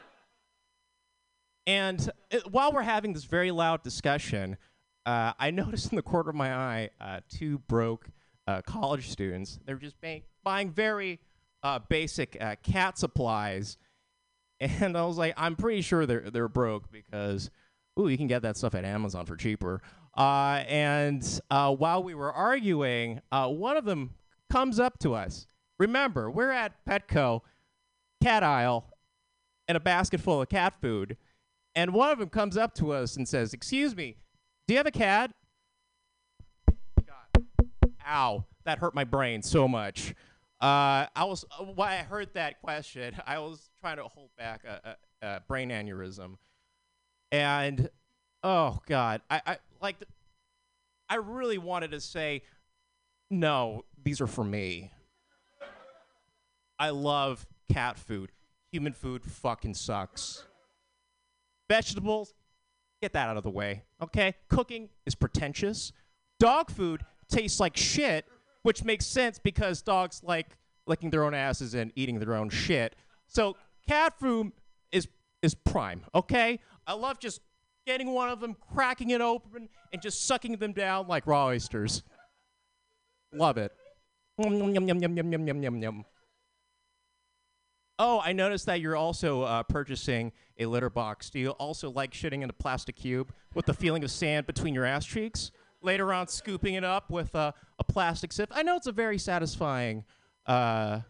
and uh, while we're having this very loud discussion, uh, I noticed in the corner of my eye uh, two broke uh, college students. They're just buying very uh, basic uh, cat supplies, and I was like, I'm pretty sure they're they're broke because ooh, you can get that stuff at Amazon for cheaper. Uh, and uh, while we were arguing, uh, one of them comes up to us. Remember, we're at Petco, cat aisle, and a basket full of cat food. And one of them comes up to us and says, Excuse me, do you have a cat? God. Ow, that hurt my brain so much. Uh, I was, uh, when I heard that question, I was trying to hold back a, a, a brain aneurysm. And, oh, God, I, I like, th- I really wanted to say, no, these are for me. I love cat food. Human food fucking sucks. Vegetables, get that out of the way, okay? Cooking is pretentious. Dog food tastes like shit, which makes sense because dogs like licking their own asses and eating their own shit. So cat food is is prime. Okay, I love just getting one of them, cracking it open, and just sucking them down like raw oysters. Love it. Yum, yum, yum, yum, yum, yum, yum, yum. Oh, I noticed that you're also uh, purchasing a litter box. Do you also like shitting in a plastic cube with the feeling of sand between your ass cheeks? Later on, scooping it up with uh, a plastic sip. I know it's a very satisfying uh,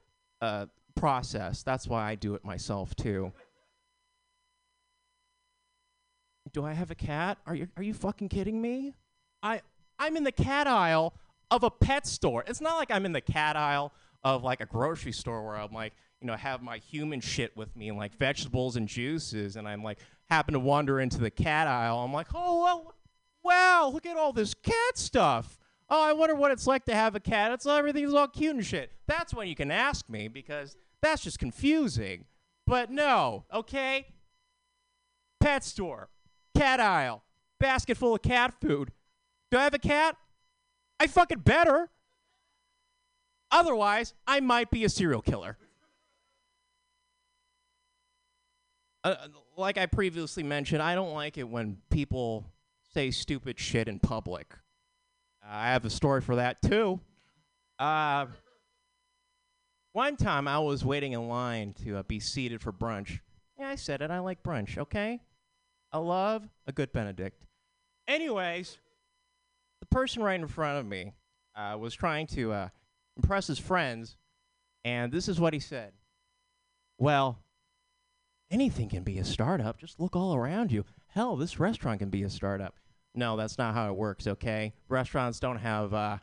uh, process. That's why I do it myself too. Do I have a cat? Are you are you fucking kidding me? I I'm in the cat aisle of a pet store. It's not like I'm in the cat aisle of like a grocery store where I'm like, you know, have my human shit with me, and like vegetables and juices, and I'm like happen to wander into the cat aisle. I'm like, oh well, wow, look at all this cat stuff. Oh, I wonder what it's like to have a cat. It's everything's all cute and shit. That's when you can ask me because that's just confusing. But no, okay? Pet store, cat aisle, basket full of cat food. Do I have a cat? I fucking better. Otherwise, I might be a serial killer. Uh, like I previously mentioned, I don't like it when people say stupid shit in public. I have a story for that too. Uh, one time I was waiting in line to uh, be seated for brunch. Yeah, I said it. I like brunch, okay? I love a good Benedict. Anyways, the person right in front of me uh, was trying to uh, impress his friends, and this is what he said. Well, anything can be a startup. Just look all around you. Hell, this restaurant can be a startup. No, that's not how it works, okay? Restaurants don't have uh,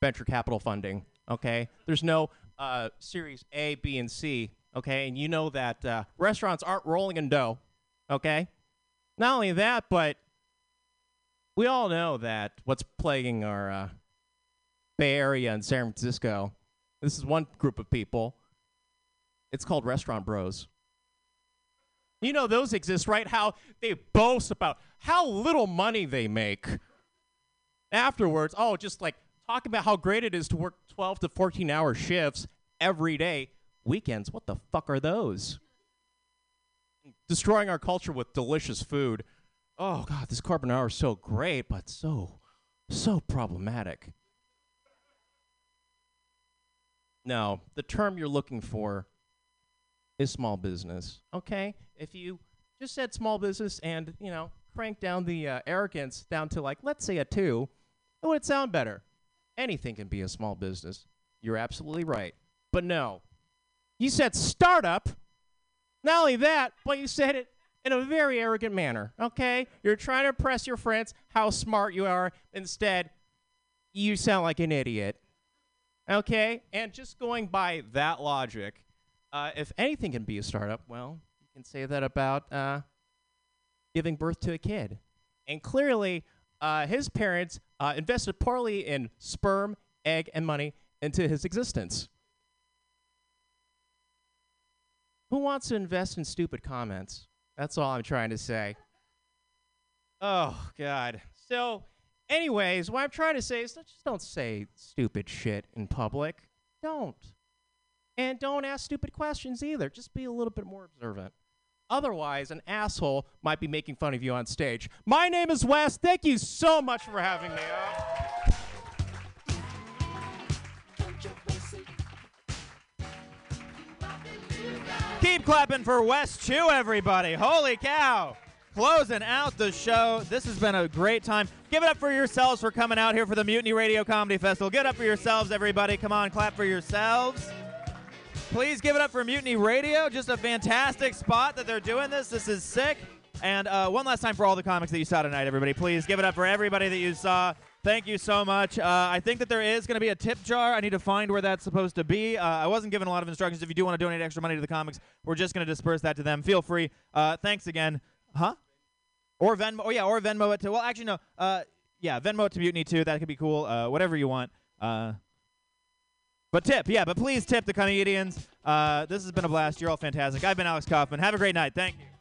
venture capital funding, okay? There's no uh, Series A, B, and C, okay? And you know that uh, restaurants aren't rolling in dough, okay? Not only that, but we all know that what's plaguing our uh, Bay Area and San Francisco, this is one group of people. It's called restaurant bros. You know those exist, right? How they boast about how little money they make. Afterwards, oh, just like talk about how great it is to work 12 to 14 hour shifts every day. Weekends, what the fuck are those? Destroying our culture with delicious food. Oh god, this carbonara is so great, but so so problematic. No, the term you're looking for is small business. Okay? If you just said small business and, you know, crank down the uh, arrogance down to like, let's say a two, it would sound better. Anything can be a small business. You're absolutely right. But no, you said startup. Not only that, but you said it in a very arrogant manner. Okay? You're trying to impress your friends how smart you are. Instead, you sound like an idiot. Okay? And just going by that logic, uh, if anything can be a startup, well, you can say that about uh, giving birth to a kid. And clearly, uh, his parents uh, invested poorly in sperm, egg, and money into his existence. Who wants to invest in stupid comments? That's all I'm trying to say. Oh, God. So, anyways, what I'm trying to say is just don't say stupid shit in public. Don't. And don't ask stupid questions either. Just be a little bit more observant. Otherwise, an asshole might be making fun of you on stage. My name is Wes. Thank you so much for having me. Keep clapping for Wes Chew, everybody. Holy cow. Closing out the show. This has been a great time. Give it up for yourselves for coming out here for the Mutiny Radio Comedy Festival. Give it up for yourselves, everybody. Come on, clap for yourselves. Please give it up for Mutiny Radio. Just a fantastic spot that they're doing this. This is sick. And uh, one last time for all the comics that you saw tonight, everybody. Please give it up for everybody that you saw. Thank you so much. Uh, I think that there is going to be a tip jar. I need to find where that's supposed to be. Uh, I wasn't given a lot of instructions. If you do want to donate extra money to the comics, we're just going to disperse that to them. Feel free. Uh, thanks again. Huh? Or Venmo. Oh, yeah, or Venmo it to. Well, actually, no. Uh, yeah, Venmo it to Mutiny, too. That could be cool. Uh, whatever you want. But tip, yeah, but please tip the comedians. Uh, this has been a blast. You're all fantastic. I've been Alex Kaufman. Have a great night. Thank you.